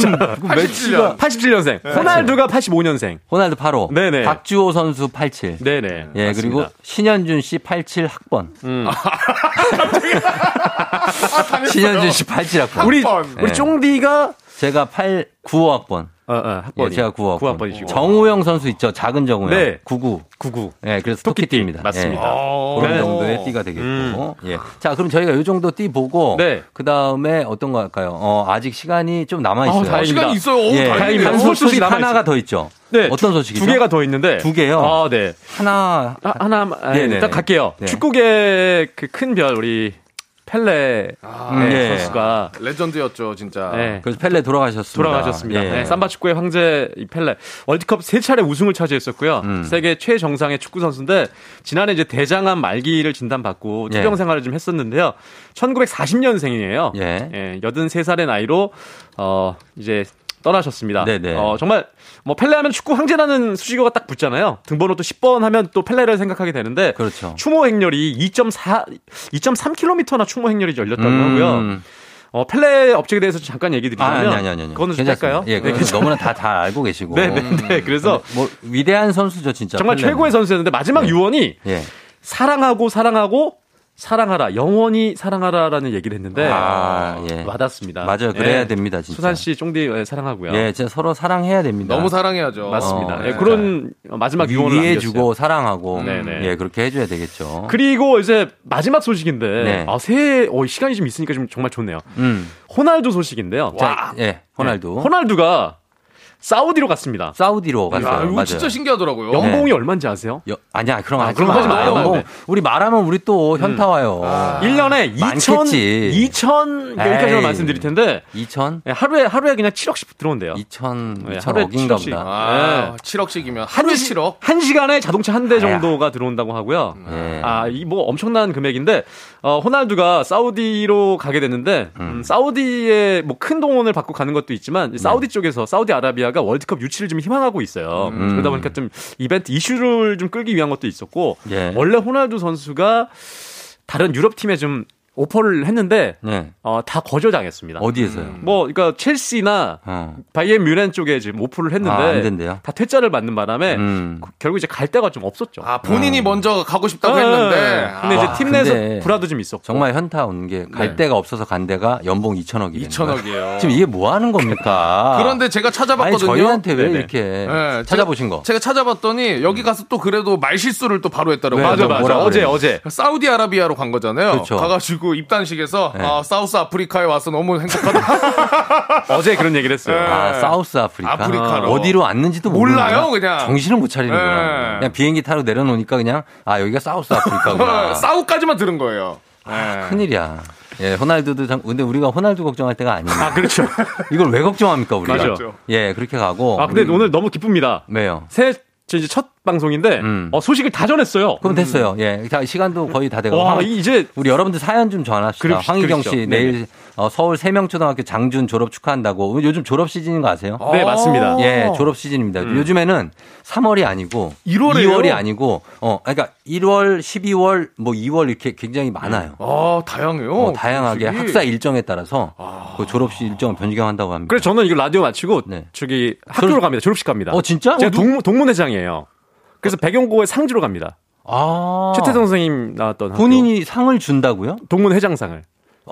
메시가 87년생. 호날두가 85년생. 호날두 8호. 네네. 박주호 선수 87. 네네. 예, 맞습니다. 그리고 신현준 씨 87 학번. 음. 신현준 씨 87 학번. 우리 학번. 우리 네. 쫑디가 제가 8 95 학번. 어, 어, 예, 학번이 제가 9 학번. 9학번이시고. 정우영 선수 있죠. 작은 정우영. 네. 99. 99. 예, 그래서 토끼띠. 토끼띠입니다. 맞습니다. 예. 그런 네. 정도의 띠가 되겠고. 음. 예. 자, 그럼 저희가 이 정도 띠 보고 네. 그다음에 어떤 거 할까요? 어, 아직 시간이 좀 남아 있어요. 어, 다행입니다. 시간이 있어요. 오, 예. 다행이네요. 한 소식 남아 하나가 더 있죠. 네. 어떤 소식이죠? 두 개가 더 있는데. 두 개요? 아, 네. 하나 아, 하나, 아, 네네네. 일단 갈게요. 네. 축구계 그 큰 별, 우리 펠레 아, 네, 예. 선수가 레전드였죠, 진짜. 네, 그래서 펠레 돌아가셨습니다. 돌아가셨습니다. 예. 네, 삼바 축구의 황제 이 펠레 월드컵 세 차례 우승을 차지했었고요. 음. 세계 최정상의 축구 선수인데 지난해 이제 대장암 말기를 진단받고 예. 투병 생활을 좀 했었는데요. 1940년생이에요. 예. 예, 83살의 나이로 어 이제 떠나셨습니다. 네네. 어, 정말 뭐 펠레 하면 축구 황제라는 수식어가 딱 붙잖아요. 등번호 또 10번 하면 또 펠레를 생각하게 되는데 그렇죠. 추모 행렬이 2.4 2.3km나 추모 행렬이 열렸다고 음. 하고요. 어, 펠레 업적에 대해서 잠깐 얘기 드리자면 아, 아니, 아니, 아니, 그거는 괜찮을까요? 예, 네, 너무나 다잘 알고 계시고. 네, 네, 네. 그래서 뭐 위대한 선수죠, 진짜. 정말 펠레는. 최고의 선수였는데 마지막 네. 유언이 예. 사랑하고 사랑하고 사랑하라 영원히 사랑하라라는 얘기를 했는데 아, 예. 와닿습니다. 맞아요. 그래야 예. 됩니다. 진짜. 수산 씨 쫑디 사랑하고요. 예, 진짜 서로 사랑해야 됩니다. 너무 사랑해야죠. 맞습니다. 어, 예, 그런 마지막 유언을 이해해주고 사랑하고 네네. 예 그렇게 해줘야 되겠죠. 그리고 이제 마지막 소식인데 네. 아 새해 어, 시간이 좀 있으니까 좀 정말 좋네요. 음. 호날두 소식인데요. 자, 예, 호날두. 네. 호날두가 사우디로 갔습니다. 사우디로 갔어요. 야, 이거 맞아요. 진짜 신기하더라고요. 연봉이 네. 얼마인지 아세요? 여, 아니야, 그럼 아, 그럼 하지 마요. 연봉. 네. 우리 말하면 우리 또 음. 현타 와요. 아. 1년에 2천 2천 여기까지만 말씀드릴 텐데 2천? 네, 하루에 하루에 그냥 7억씩 들어온대요. 2천 네, 하루에 7억인가 보다. 아, 네. 7억씩이면 하루에 7억. 한 시간에 자동차 한 대 정도가 들어온다고 하고요. 네. 아, 이 뭐 엄청난 금액인데 어, 호날두가 사우디로 가게 됐는데 음. 음, 사우디에 뭐 큰 동원을 받고 가는 것도 있지만 사우디 쪽에서 사우디 아라비아 아라비아가 월드컵 유치를 좀 희망하고 있어요. 음. 그러다 보니까 좀 이벤트 이슈를 좀 끌기 위한 것도 있었고 예. 원래 호날두 선수가 다른 유럽 팀에 좀 오퍼를 했는데 네. 어, 다 거절당했습니다. 어디에서요? 음. 뭐 그러니까 첼시나 어. 바이엔 뮤렌 쪽에 지금 오퍼를 했는데 아, 다 퇴짜를 받는 바람에 음. 결국 이제 갈 데가 좀 없었죠. 아 본인이 어. 먼저 가고 싶다고 아, 했는데 근데 이제 아, 팀 내에서 불화도 좀 있었고 정말 현타 온 게갈 네. 데가 없어서 간 데가 연봉 2천억이 2천억이에요. 지금 이게 뭐 하는 겁니까? 그런데 제가 찾아봤거든요. 아니, 저희한테 왜 네네. 이렇게 네, 찾아보신 제가, 거? 제가 찾아봤더니 여기 가서 또 그래도 말 실수를 또 바로 했더라고요. 맞아 맞아. 어제 어제 사우디아라비아로 간 거잖아요. 그렇죠. 가가지고 입단식에서 네. 아, 사우스 아프리카에 와서 너무 행복하다. 어제 그런 얘기를 했어요. 네. 아, 사우스 아프리카. 아프리카로. 어디로 왔는지도 몰라요, 그냥. 정신을 못 차리는구나. 네. 그냥 비행기 타러 내려놓으니까 그냥 아, 여기가 사우스 아프리카구나. 사우까지만 들은 거예요. 아, 큰일이야. 예, 호날두도 참, 근데 우리가 호날두 걱정할 때가 아니에요. 아, 그렇죠. 이걸 왜 걱정합니까, 우리가? 맞죠. 예, 그렇게 가고. 아, 근데 우리... 오늘 너무 기쁩니다. 왜요? 새 이제 첫 방송인데 음. 어, 소식을 다 전했어요. 그럼 됐어요. 예, 시간도 거의 다 되고. 와, 이제 우리 여러분들 사연 좀 전합시다. 그립, 황희경 씨 그립시죠. 내일 어, 서울 세명초등학교 장준 졸업 축하한다고. 요즘 졸업 시즌인 거 아세요? 네, 맞습니다. 예, 졸업 시즌입니다. 음. 요즘에는 3월이 아니고 1월에요? 2월이 아니고 어, 그러니까 1월, 12월, 뭐 2월 이렇게 굉장히 많아요. 아, 다양해요. 어, 다양하게 혹시? 학사 일정에 따라서 아. 그 졸업식 일정을 변경한다고 합니다. 그래서 저는 이거 라디오 마치고 네. 저기 학교로 졸업... 갑니다. 졸업식 갑니다. 어, 진짜? 제가 어, 동, 동문회장이에요. 그래서 백용고의 상주로 갑니다. 아. 최태성 선생님 나왔던 본인이 학교. 상을 준다고요? 동문 회장상을.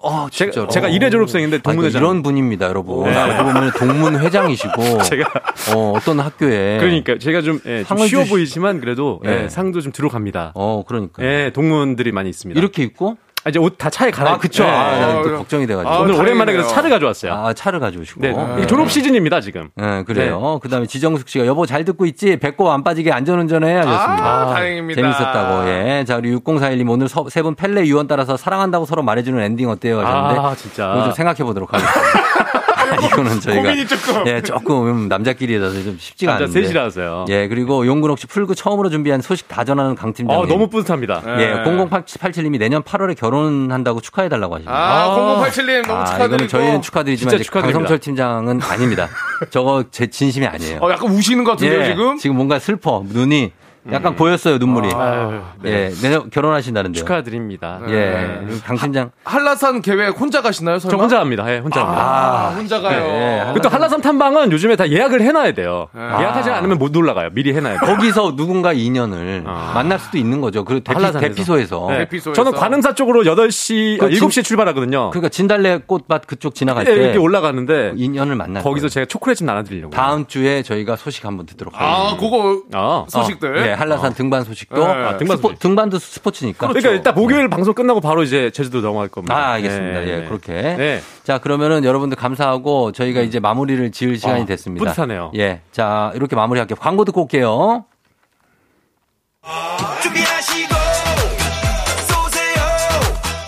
아, 제가, 제가 이회 졸업생인데 동문회장. 아, 이런 분입니다, 여러분. 네. 알고 보면 동문회장이시고. 제가. 어, 어떤 학교에. 그러니까 제가 좀, 예, 좀 쉬워 주시... 보이지만 그래도 예. 예, 상도 좀 들어갑니다. 어, 그러니까. 예, 동문들이 많이 있습니다. 이렇게 입고? 아, 이제 옷 다 차에 갈아. 아, 그쵸. 네. 아, 또 걱정이 돼가지고. 아, 오늘 오랜만에 그래서 차를 가져왔어요. 아, 차를 가져오시고. 네. 네. 졸업 시즌입니다, 지금. 네, 그래요. 네. 그 다음에 지정숙 씨가 여보 잘 듣고 있지? 배꼽 안 빠지게 안전운전해. 하셨습니다. 아, 다행입니다. 재밌었다고, 예. 자, 우리 6041님 오늘 세 분 펠레 유언 따라서 사랑한다고 서로 말해주는 엔딩 어때요? 하셨는데. 아, 진짜. 좀 생각해 보도록 하겠습니다. 이거는 저희가 고민이 조금 예 조금 남자끼리라서 좀 쉽지가 않은데 셋이라서요. 예 그리고 용근옥 씨 풀구 처음으로 준비한 소식 다 전하는 강 팀장. 어, 너무 뿌듯합니다. 예, 0087님이 내년 8월에 결혼한다고 축하해 달라고 하십니다. 아, 0087님 너무 아, 축하드리고. 이거는 저희는 축하드리지만 이제 강성철 팀장은 아닙니다. 저거 제 진심이 아니에요. 어, 약간 우시는 것 같은데요 예, 지금? 지금 뭔가 슬퍼 눈이 약간 음. 보였어요 눈물이. 아유, 네. 예, 내년 결혼하신다는데요. 축하드립니다. 예, 네. 강 팀장. 한라산 계획 혼자 가시나요? 설마? 저 혼자 합니다. 예, 혼자 합니다. 아, 혼자 가요. 네, 네. 또 한라산 탐방은 요즘에 다 예약을 해놔야 돼요. 네. 예약하지 않으면 못 올라가요. 미리 해놔야 돼요. 거기서 누군가 인연을 아. 만날 수도 있는 거죠. 그 대피, 대피소에서. 네. 대피소에서. 저는 관음사 쪽으로 8시, 그 아, 7시에 출발하거든요. 그러니까 진달래 꽃밭 그쪽 지나갈 때 이렇게 올라가는데 인연을 만나. 거기서 거예요. 제가 초콜릿 좀 나눠드리려고. 다음 주에 저희가 소식 한번 듣도록 하겠습니다. 아, 그거 아. 소식들. 어, 네, 한라산 아. 등반 소식도 네. 아, 등반 스포, 등반도 스포츠니까. 그렇죠. 그러니까 일단 목요일 네. 방송 끝나고 바로 이제 제주도 넘어갈 겁니다. 아, 알겠습니다. 네. 예, 그렇게. 네. 자, 그러면은 여러분들 감사하고 저희가 이제 마무리를 지을 시간이 아, 됐습니다. 뿌듯하네요. 예. 자, 이렇게 마무리할게요. 광고 듣고 올게요.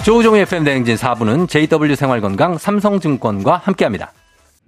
조우종의 FM 대행진 4부는 JW 생활건강 삼성증권과 함께합니다.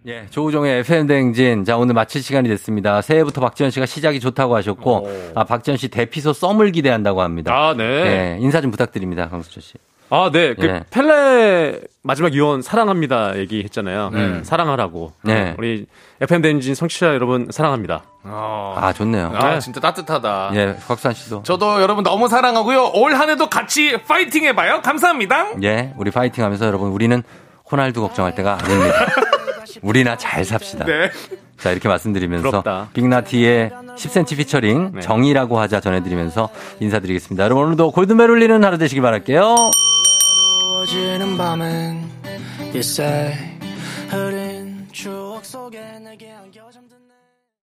예, 조우종의 FM대행진. 자, 오늘 마칠 시간이 됐습니다. 새해부터 박지현 씨가 시작이 좋다고 하셨고, 오. 아, 박지현 씨 대피소 썸을 기대한다고 합니다. 아, 네. 예, 인사 좀 부탁드립니다, 강수철 씨. 아, 네. 그 예. 펠레 마지막 유언 사랑합니다 얘기했잖아요. 네. 사랑하라고. 네. 우리 FM 댄진 성취자 여러분 사랑합니다. 어. 아, 좋네요. 아, 네. 진짜 따뜻하다. 예, 곽산 씨도. 저도 여러분 너무 사랑하고요. 올 한 해도 같이 파이팅 해봐요. 감사합니다. 예, 우리 파이팅 하면서 여러분 우리는 호날두 걱정할 때가 아닙니다. 우리나 잘 삽시다. 네. 자, 이렇게 말씀드리면서 부럽다. 빅나티의 10cm 피처링 네. 정의라고 하자 전해드리면서 인사드리겠습니다. 여러분 오늘도 골든벨 울리는 하루 되시길 바랄게요. 흐린 추억 속에 내게 안겨잠든